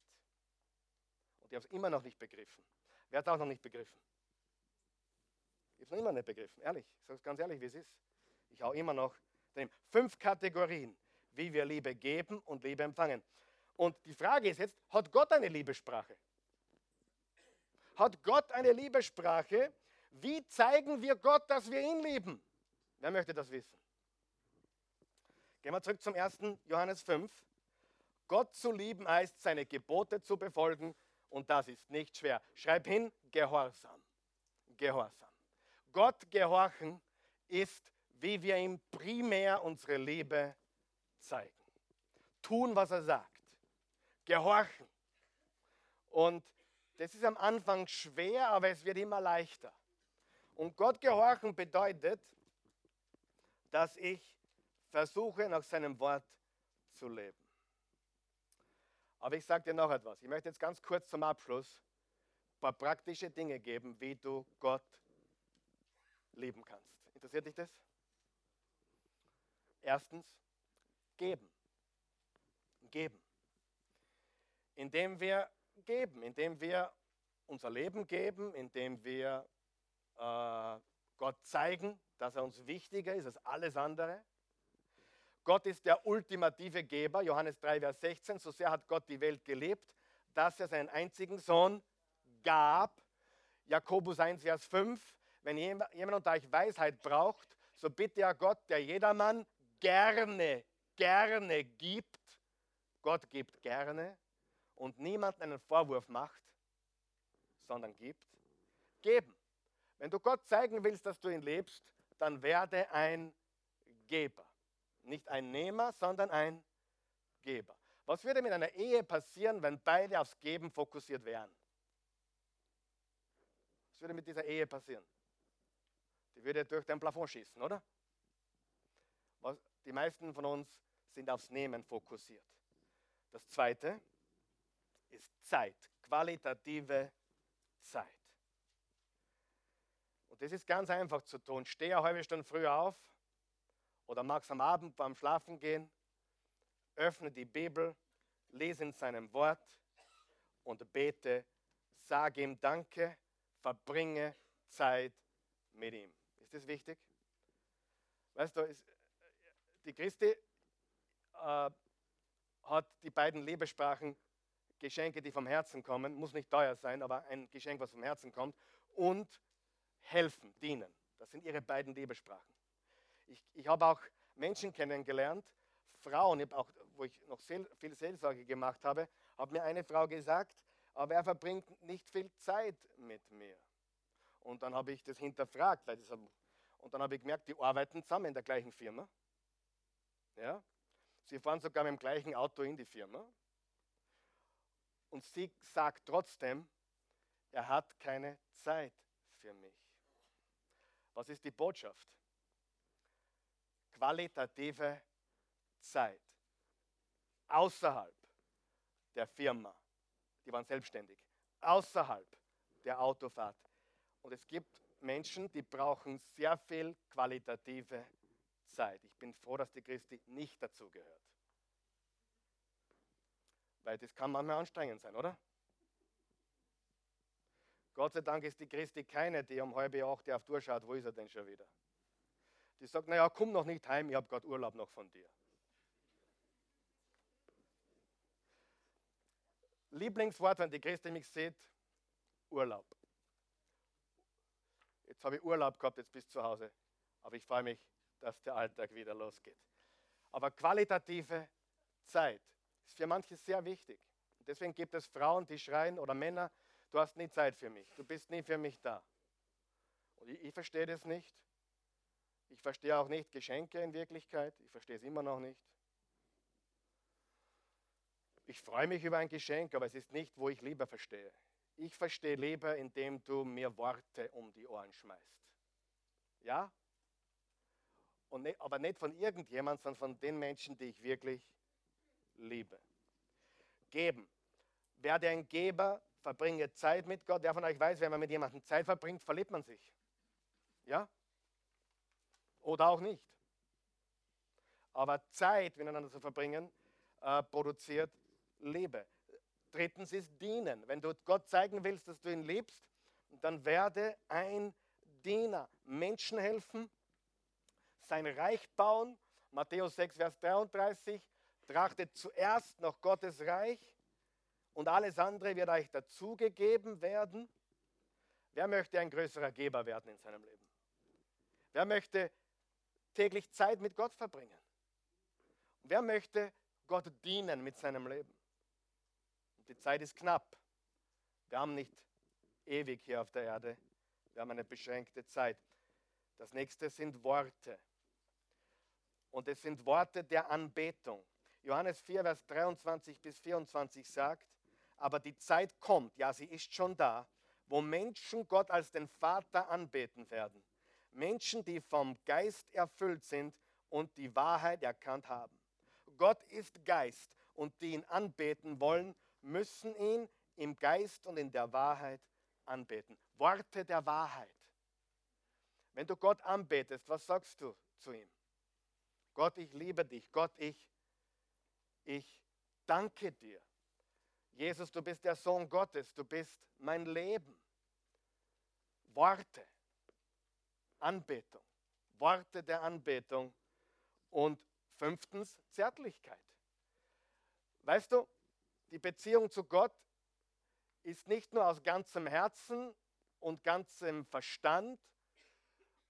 Und ich habe es immer noch nicht begriffen. Wer hat es auch noch nicht begriffen? Ich habe es noch immer nicht begriffen, ehrlich. Ich sage es ganz ehrlich, wie es ist. Ich hau immer noch. Fünf Kategorien, wie wir Liebe geben und Liebe empfangen. Und die Frage ist jetzt, hat Gott eine Liebessprache? Hat Gott eine Liebessprache? Wie zeigen wir Gott, dass wir ihn lieben? Wer möchte das wissen? Gehen wir zurück zum 1. Johannes 5. Gott zu lieben heißt, seine Gebote zu befolgen und das ist nicht schwer. Schreib hin, Gehorsam. Gehorsam. Gott gehorchen ist, wie wir ihm primär unsere Liebe zeigen. Tun, was er sagt. Gehorchen. Und das ist am Anfang schwer, aber es wird immer leichter. Und Gott gehorchen bedeutet, dass ich versuche, nach seinem Wort zu leben. Aber ich sage dir noch etwas. Ich möchte jetzt ganz kurz zum Abschluss ein paar praktische Dinge geben, wie du Gott lieben kannst. Interessiert dich das? Erstens, geben. Geben. Indem wir geben, indem wir unser Leben geben, indem wir äh, Gott zeigen, dass er uns wichtiger ist als alles andere. Gott ist der ultimative Geber, Johannes 3, Vers 16. So sehr hat Gott die Welt gelebt, dass er seinen einzigen Sohn gab. Jakobus 1, Vers 5. Wenn jemand unter euch Weisheit braucht, so bitte er Gott, der jedermann gerne, gerne gibt. Gott gibt gerne und niemand einen Vorwurf macht, sondern gibt. Geben. Wenn du Gott zeigen willst, dass du ihn lebst, dann werde ein Geber. Nicht ein Nehmer, sondern ein Geber. Was würde mit einer Ehe passieren, wenn beide aufs Geben fokussiert wären? Was würde mit dieser Ehe passieren? Die würde durch den Plafond schießen, oder? Was, die meisten von uns sind aufs Nehmen fokussiert. Das zweite ist Zeit, qualitative Zeit. Und das ist ganz einfach zu tun. Stehe eine halbe Stunde früher auf, oder magst am Abend beim Schlafen gehen, öffne die Bibel, lese in seinem Wort und bete, sage ihm Danke, verbringe Zeit mit ihm. Ist das wichtig? Weißt du, die Christi äh, hat die beiden Liebessprachen, Geschenke, die vom Herzen kommen, muss nicht teuer sein, aber ein Geschenk, was vom Herzen kommt, und helfen, dienen. Das sind ihre beiden Liebessprachen. Ich, ich habe auch Menschen kennengelernt, Frauen, auch, wo ich noch viel Seelsorge gemacht habe, hat mir eine Frau gesagt, aber er verbringt nicht viel Zeit mit mir. Und dann habe ich das hinterfragt, weil das, und dann habe ich gemerkt, die arbeiten zusammen in der gleichen Firma. Ja? Sie fahren sogar mit dem gleichen Auto in die Firma. Und sie sagt trotzdem, er hat keine Zeit für mich. Was ist die Botschaft? qualitative Zeit außerhalb der Firma. Die waren selbstständig. Außerhalb der Autofahrt. Und es gibt Menschen, die brauchen sehr viel qualitative Zeit. Ich bin froh, dass die Christi nicht dazu gehört. Weil das kann manchmal anstrengend sein, oder? Gott sei Dank ist die Christi keine, die um halbe acht auf durchschaut, wo ist er denn schon wieder? die sagt, naja, komm noch nicht heim, ich habe gerade Urlaub noch von dir. Lieblingswort, wenn die Christi mich sieht, Urlaub. Jetzt habe ich Urlaub gehabt, jetzt bis zu Hause. Aber ich freue mich, dass der Alltag wieder losgeht. Aber qualitative Zeit ist für manche sehr wichtig. Deswegen gibt es Frauen, die schreien oder Männer, du hast nie Zeit für mich, du bist nie für mich da. Und ich, ich verstehe das nicht. Ich verstehe auch nicht Geschenke in Wirklichkeit. Ich verstehe es immer noch nicht. Ich freue mich über ein Geschenk, aber es ist nicht, wo ich Liebe verstehe. Ich verstehe Liebe, indem du mir Worte um die Ohren schmeißt. Ja? Und nicht, aber nicht von irgendjemandem, sondern von den Menschen, die ich wirklich liebe. Geben. Werde ein Geber, verbringe Zeit mit Gott. Wer von euch weiß, wenn man mit jemandem Zeit verbringt, verliebt man sich. Ja? Oder auch nicht. Aber Zeit miteinander zu verbringen, äh, produziert Liebe. Drittens ist dienen. Wenn du Gott zeigen willst, dass du ihn liebst, dann werde ein Diener. Menschen helfen, sein Reich bauen. Matthäus 6, Vers 33. Trachtet zuerst nach Gottes Reich und alles andere wird euch dazugegeben werden. Wer möchte ein größerer Geber werden in seinem Leben? Wer möchte täglich Zeit mit Gott verbringen? Wer möchte Gott dienen mit seinem Leben? Die Zeit ist knapp. Wir haben nicht ewig hier auf der Erde. Wir haben eine beschränkte Zeit. Das nächste sind Worte. Und es sind Worte der Anbetung. Johannes 4, Vers 23 bis 24 sagt, aber die Zeit kommt, ja, sie ist schon da, wo Menschen Gott als den Vater anbeten werden. Menschen, die vom Geist erfüllt sind und die Wahrheit erkannt haben. Gott ist Geist und die ihn anbeten wollen, müssen ihn im Geist und in der Wahrheit anbeten. Worte der Wahrheit. Wenn du Gott anbetest, was sagst du zu ihm? Gott, ich liebe dich. Gott, ich, ich danke dir. Jesus, du bist der Sohn Gottes. Du bist mein Leben. Worte. Anbetung. Worte der Anbetung. Und fünftens, Zärtlichkeit. Weißt du, die Beziehung zu Gott ist nicht nur aus ganzem Herzen und ganzem Verstand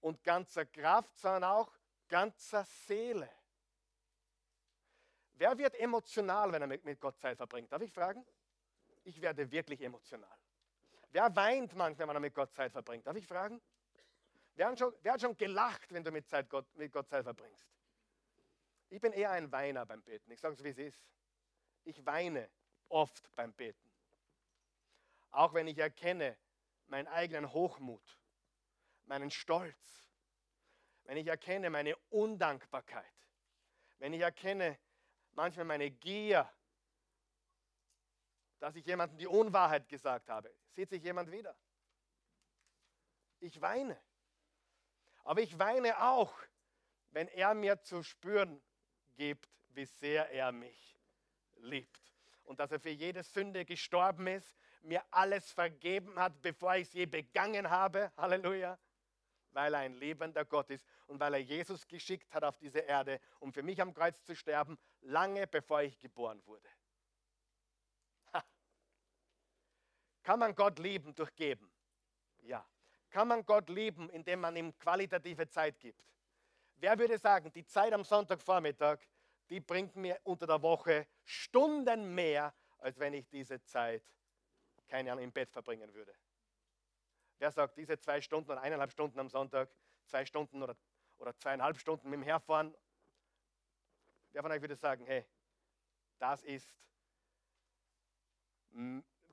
und ganzer Kraft, sondern auch ganzer Seele. Wer wird emotional, wenn er mit Gott Zeit verbringt? Darf ich fragen? Ich werde wirklich emotional. Wer weint manchmal, wenn er mit Gott Zeit verbringt? Darf ich fragen? Wer hat schon, wer hat schon gelacht, wenn du mit, Zeit Gott, mit Gott Zeit verbringst? Ich bin eher ein Weiner beim Beten. Ich sage es, wie es ist. Ich weine oft beim Beten. Auch wenn ich erkenne meinen eigenen Hochmut, meinen Stolz, wenn ich erkenne meine Undankbarkeit, wenn ich erkenne manchmal meine Gier, dass ich jemandem die Unwahrheit gesagt habe, sieht sich jemand wieder. Ich weine. Aber ich weine auch, wenn er mir zu spüren gibt, wie sehr er mich liebt. Und dass er für jede Sünde gestorben ist, mir alles vergeben hat, bevor ich es je begangen habe. Halleluja. Weil er ein lebender Gott ist und weil er Jesus geschickt hat auf diese Erde, um für mich am Kreuz zu sterben, lange bevor ich geboren wurde. Ha. Kann man Gott lieben durch Geben? Ja. Kann man Gott lieben, indem man ihm qualitative Zeit gibt? Wer würde sagen, die Zeit am Sonntagvormittag, die bringt mir unter der Woche Stunden mehr, als wenn ich diese Zeit keine Ahnung, im Bett verbringen würde? Wer sagt, diese zwei Stunden oder eineinhalb Stunden am Sonntag, zwei Stunden oder, oder zweieinhalb Stunden mit dem Herfahren, wer von euch würde sagen, hey, das ist,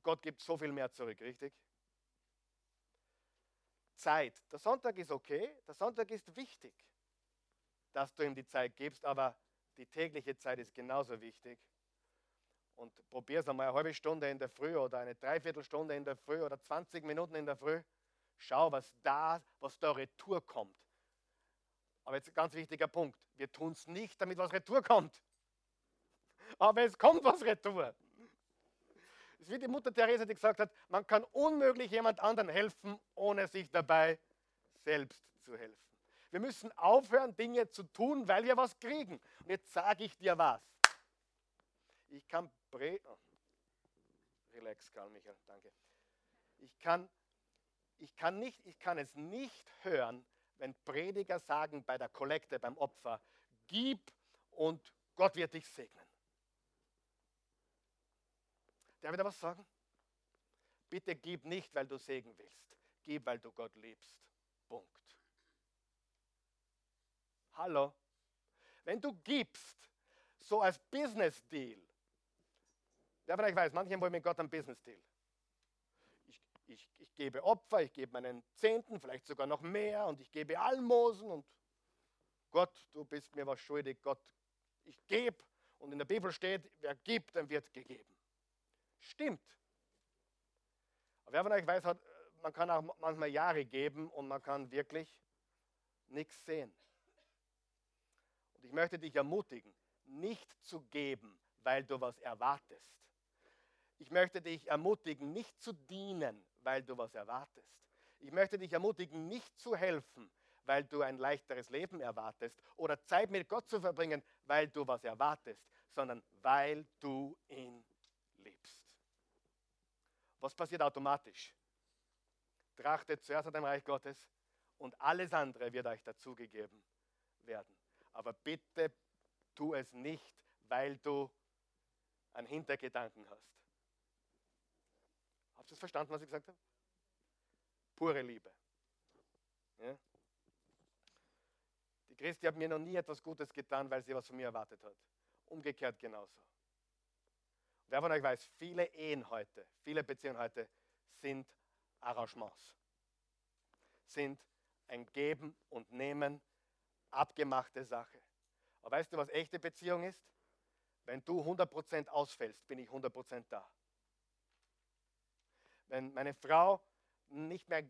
Gott gibt so viel mehr zurück, richtig? Zeit. Der Sonntag ist okay, der Sonntag ist wichtig, dass du ihm die Zeit gibst, aber die tägliche Zeit ist genauso wichtig. Und probier es einmal eine halbe Stunde in der Früh oder eine Dreiviertelstunde in der Früh oder 20 Minuten in der Früh. Schau, was da, was da retour kommt. Aber jetzt ein ganz wichtiger Punkt. Wir tun es nicht, damit was retour kommt. Aber es kommt was retour. Es ist wie die Mutter Therese, die gesagt hat, man kann unmöglich jemand anderen helfen, ohne sich dabei selbst zu helfen. Wir müssen aufhören, Dinge zu tun, weil wir was kriegen. Und jetzt sage ich dir was. Ich kann Pre oh. Relax, Karl Michael, danke. Ich kann, ich, kann nicht, ich kann es nicht hören, wenn Prediger sagen bei der Kollekte, beim Opfer, gib und Gott wird dich segnen. Darf ich da was sagen? Bitte gib nicht, weil du Segen willst. Gib, weil du Gott liebst. Punkt. Hallo? Wenn du gibst, so als Business Deal, wer euch weiß, manche wollen mit Gott einen Business Deal. Ich, ich, gebe Opfer, ich gebe meinen Zehnten, vielleicht sogar noch mehr und ich gebe Almosen und Gott, du bist mir was schuldig, Gott, ich gebe. Und in der Bibel steht, wer gibt, dann wird gegeben. Stimmt. Aber wer von euch weiß, man kann auch manchmal Jahre geben und man kann wirklich nichts sehen. Und ich möchte dich ermutigen, nicht zu geben, weil du was erwartest. Ich möchte dich ermutigen, nicht zu dienen, weil du was erwartest. Ich möchte dich ermutigen, nicht zu helfen, weil du ein leichteres Leben erwartest oder Zeit mit Gott zu verbringen, weil du was erwartest, sondern weil du ihn liebst. Was passiert automatisch? Trachtet zuerst nach dem Reich Gottes und alles andere wird euch dazugegeben werden. Aber bitte tu es nicht, weil du einen Hintergedanken hast. Habt ihr es verstanden, was ich gesagt habe? Pure Liebe. Ja? Die Christi hat mir noch nie etwas Gutes getan, weil sie was von mir erwartet hat. Umgekehrt genauso. Wer von euch weiß, viele Ehen heute, viele Beziehungen heute sind Arrangements, sind ein Geben und Nehmen, abgemachte Sache. Aber weißt du, was echte Beziehung ist? Wenn du 100% ausfällst, bin ich 100% da. Wenn meine Frau nicht mehr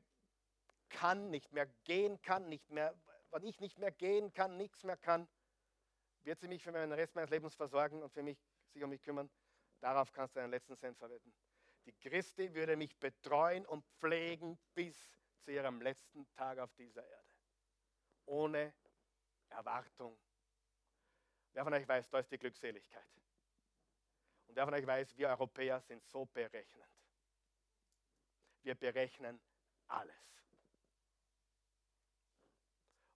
kann, nicht mehr gehen kann, nicht mehr, wenn ich nicht mehr gehen kann, nichts mehr kann, wird sie mich für den Rest meines Lebens versorgen und für mich, sich um mich kümmern. Darauf kannst du einen letzten Cent verwenden. Die Christi würde mich betreuen und pflegen bis zu ihrem letzten Tag auf dieser Erde. Ohne Erwartung. Wer von euch weiß, da ist die Glückseligkeit. Und wer von euch weiß, wir Europäer sind so berechnend. Wir berechnen alles.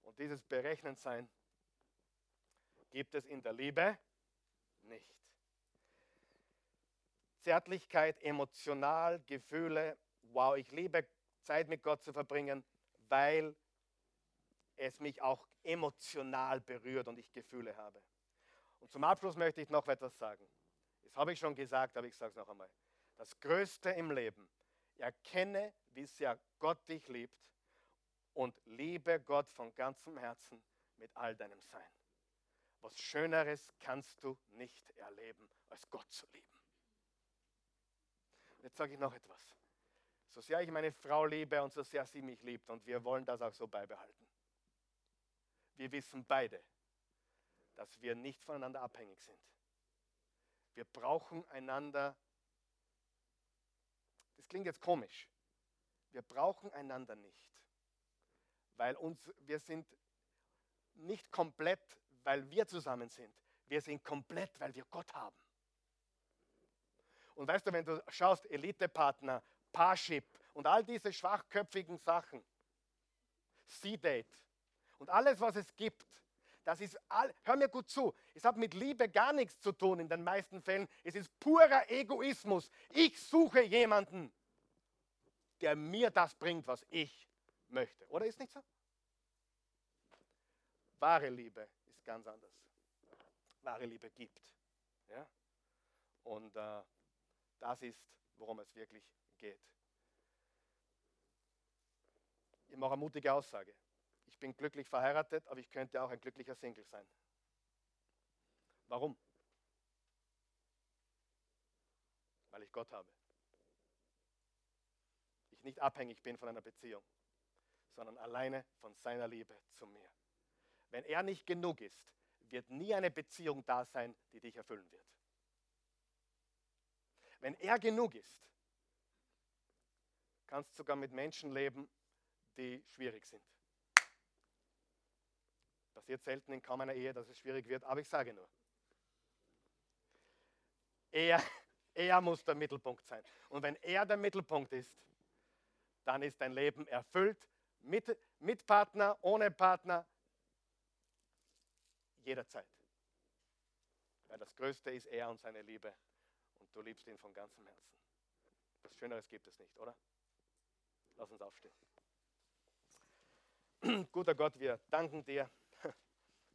Und dieses Berechnendsein gibt es in der Liebe nicht. Zärtlichkeit, emotional, Gefühle, wow, ich liebe Zeit mit Gott zu verbringen, weil es mich auch emotional berührt und ich Gefühle habe. Und zum Abschluss möchte ich noch etwas sagen. Das habe ich schon gesagt, aber ich sage es noch einmal. Das Größte im Leben, erkenne, wie sehr Gott dich liebt und liebe Gott von ganzem Herzen mit all deinem Sein. Was Schöneres kannst du nicht erleben, als Gott zu lieben. Jetzt sage ich noch etwas. So sehr ich meine Frau liebe und so sehr sie mich liebt und wir wollen das auch so beibehalten. Wir wissen beide, dass wir nicht voneinander abhängig sind. Wir brauchen einander. Das klingt jetzt komisch. Wir brauchen einander nicht, weil uns, wir sind nicht komplett, weil wir zusammen sind. Wir sind komplett, weil wir Gott haben. Und weißt du, wenn du schaust, Elite-Partner, Parship und all diese schwachköpfigen Sachen, C-Date und alles, was es gibt, das ist, all, hör mir gut zu, es hat mit Liebe gar nichts zu tun in den meisten Fällen. Es ist purer Egoismus. Ich suche jemanden, der mir das bringt, was ich möchte. Oder ist nicht so? Wahre Liebe ist ganz anders. Wahre Liebe gibt. Ja? Und äh, das ist, worum es wirklich geht. Ich mache eine mutige Aussage. Ich bin glücklich verheiratet, aber ich könnte auch ein glücklicher Single sein. Warum? Weil ich Gott habe. Ich nicht abhängig bin von einer Beziehung, sondern alleine von seiner Liebe zu mir. Wenn er nicht genug ist, wird nie eine Beziehung da sein, die dich erfüllen wird. Wenn er genug ist, kannst du sogar mit Menschen leben, die schwierig sind. Passiert selten in kaum einer Ehe, dass es schwierig wird, aber ich sage nur. Er, er muss der Mittelpunkt sein. Und wenn er der Mittelpunkt ist, dann ist dein Leben erfüllt mit, mit Partner, ohne Partner, jederzeit. Weil das Größte ist er und seine Liebe du liebst ihn von ganzem Herzen. Was Schöneres gibt es nicht, oder? Lass uns aufstehen. Guter Gott, wir danken dir.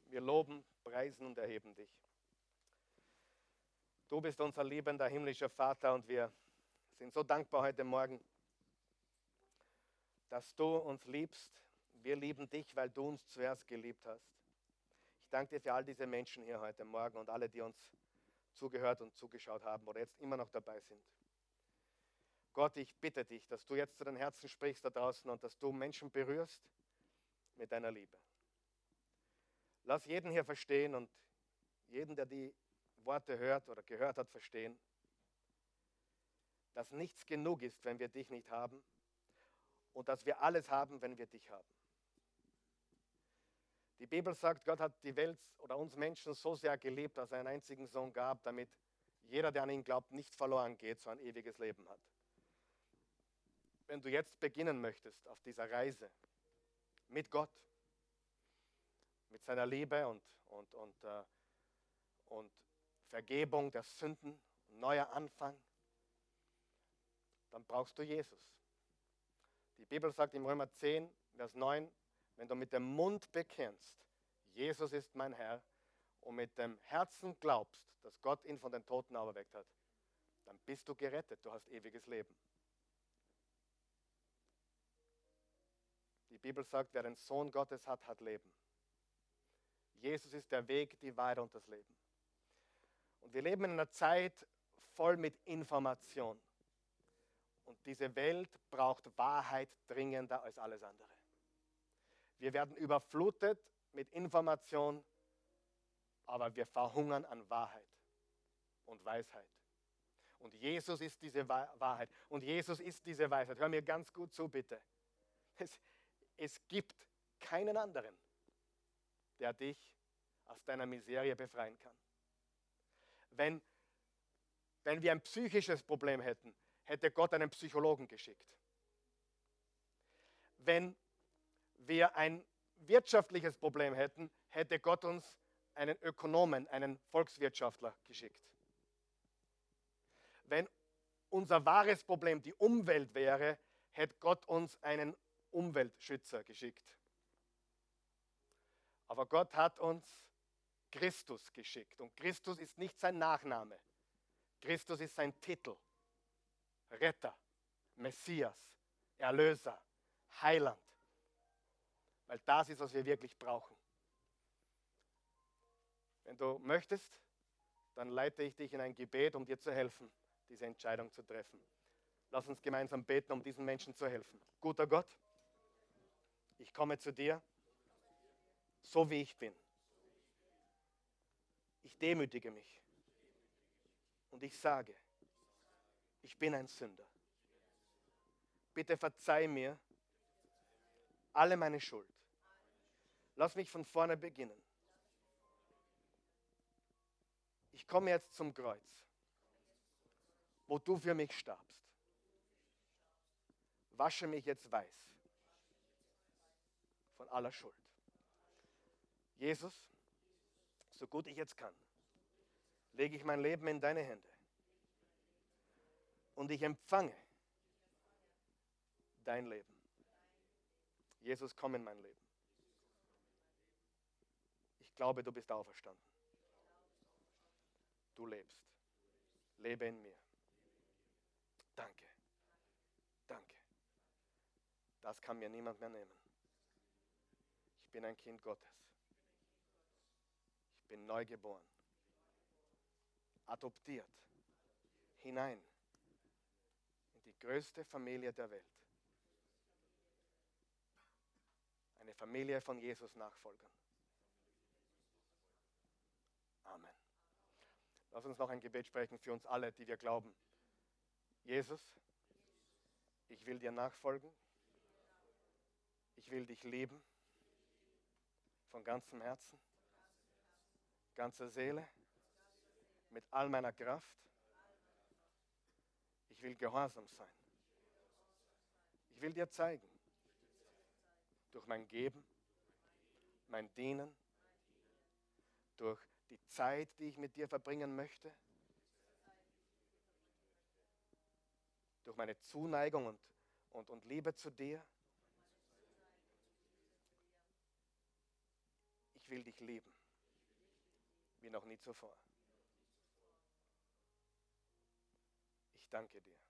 Wir loben, preisen und erheben dich. Du bist unser liebender himmlischer Vater und wir sind so dankbar heute Morgen, dass du uns liebst. Wir lieben dich, weil du uns zuerst geliebt hast. Ich danke dir für all diese Menschen hier heute Morgen und alle, die uns zugehört und zugeschaut haben oder jetzt immer noch dabei sind. Gott, ich bitte dich, dass du jetzt zu den Herzen sprichst da draußen und dass du Menschen berührst mit deiner Liebe. Lass jeden hier verstehen und jeden, der die Worte hört oder gehört hat, verstehen, dass nichts genug ist, wenn wir dich nicht haben und dass wir alles haben, wenn wir dich haben. Die Bibel sagt, Gott hat die Welt oder uns Menschen so sehr geliebt, dass er einen einzigen Sohn gab, damit jeder, der an ihn glaubt, nicht verloren geht, so ein ewiges Leben hat. Wenn du jetzt beginnen möchtest auf dieser Reise mit Gott, mit seiner Liebe und, und, und, äh, und Vergebung der Sünden, neuer Anfang, dann brauchst du Jesus. Die Bibel sagt im Römer 10, Vers 9, wenn du mit dem Mund bekennst, Jesus ist mein Herr, und mit dem Herzen glaubst, dass Gott ihn von den Toten auferweckt hat, dann bist du gerettet, du hast ewiges Leben. Die Bibel sagt, wer den Sohn Gottes hat, hat Leben. Jesus ist der Weg, die Wahrheit und das Leben. Und wir leben in einer Zeit voll mit Information. Und diese Welt braucht Wahrheit dringender als alles andere. Wir werden überflutet mit Information, aber wir verhungern an Wahrheit und Weisheit. Und Jesus ist diese Wahrheit und Jesus ist diese Weisheit. Hör mir ganz gut zu, bitte. Es, es gibt keinen anderen, der dich aus deiner Miserie befreien kann. Wenn, wenn wir ein psychisches Problem hätten, hätte Gott einen Psychologen geschickt. Wenn wir ein wirtschaftliches Problem hätten, hätte Gott uns einen Ökonomen, einen Volkswirtschaftler geschickt. Wenn unser wahres Problem die Umwelt wäre, hätte Gott uns einen Umweltschützer geschickt. Aber Gott hat uns Christus geschickt. Und Christus ist nicht sein Nachname. Christus ist sein Titel. Retter, Messias, Erlöser, Heiland. Weil das ist, was wir wirklich brauchen. Wenn du möchtest, dann leite ich dich in ein Gebet, um dir zu helfen, diese Entscheidung zu treffen. Lass uns gemeinsam beten, um diesen Menschen zu helfen. Guter Gott, ich komme zu dir, so wie ich bin. Ich demütige mich und ich sage, ich bin ein Sünder. Bitte verzeih mir alle meine Schuld. Lass mich von vorne beginnen. Ich komme jetzt zum Kreuz, wo du für mich starbst. Wasche mich jetzt weiß von aller Schuld. Jesus, so gut ich jetzt kann, lege ich mein Leben in deine Hände. Und ich empfange dein Leben. Jesus, komm in mein Leben. Ich glaube, du bist auferstanden. Du lebst. Lebe in mir. Danke. Danke. Das kann mir niemand mehr nehmen. Ich bin ein Kind Gottes bin neu geboren, adoptiert, hinein in die größte Familie der Welt. Eine Familie von Jesus Nachfolgern. Amen. Lass uns noch ein Gebet sprechen für uns alle, die wir glauben. Jesus, ich will dir nachfolgen. Ich will dich lieben von ganzem Herzen ganzer Seele, mit all meiner Kraft. Ich will gehorsam sein. Ich will dir zeigen, durch mein Geben, mein Dienen, durch die Zeit, die ich mit dir verbringen möchte, durch meine Zuneigung und, und, und Liebe zu dir. Ich will dich lieben, wie noch nie zuvor. Ich danke dir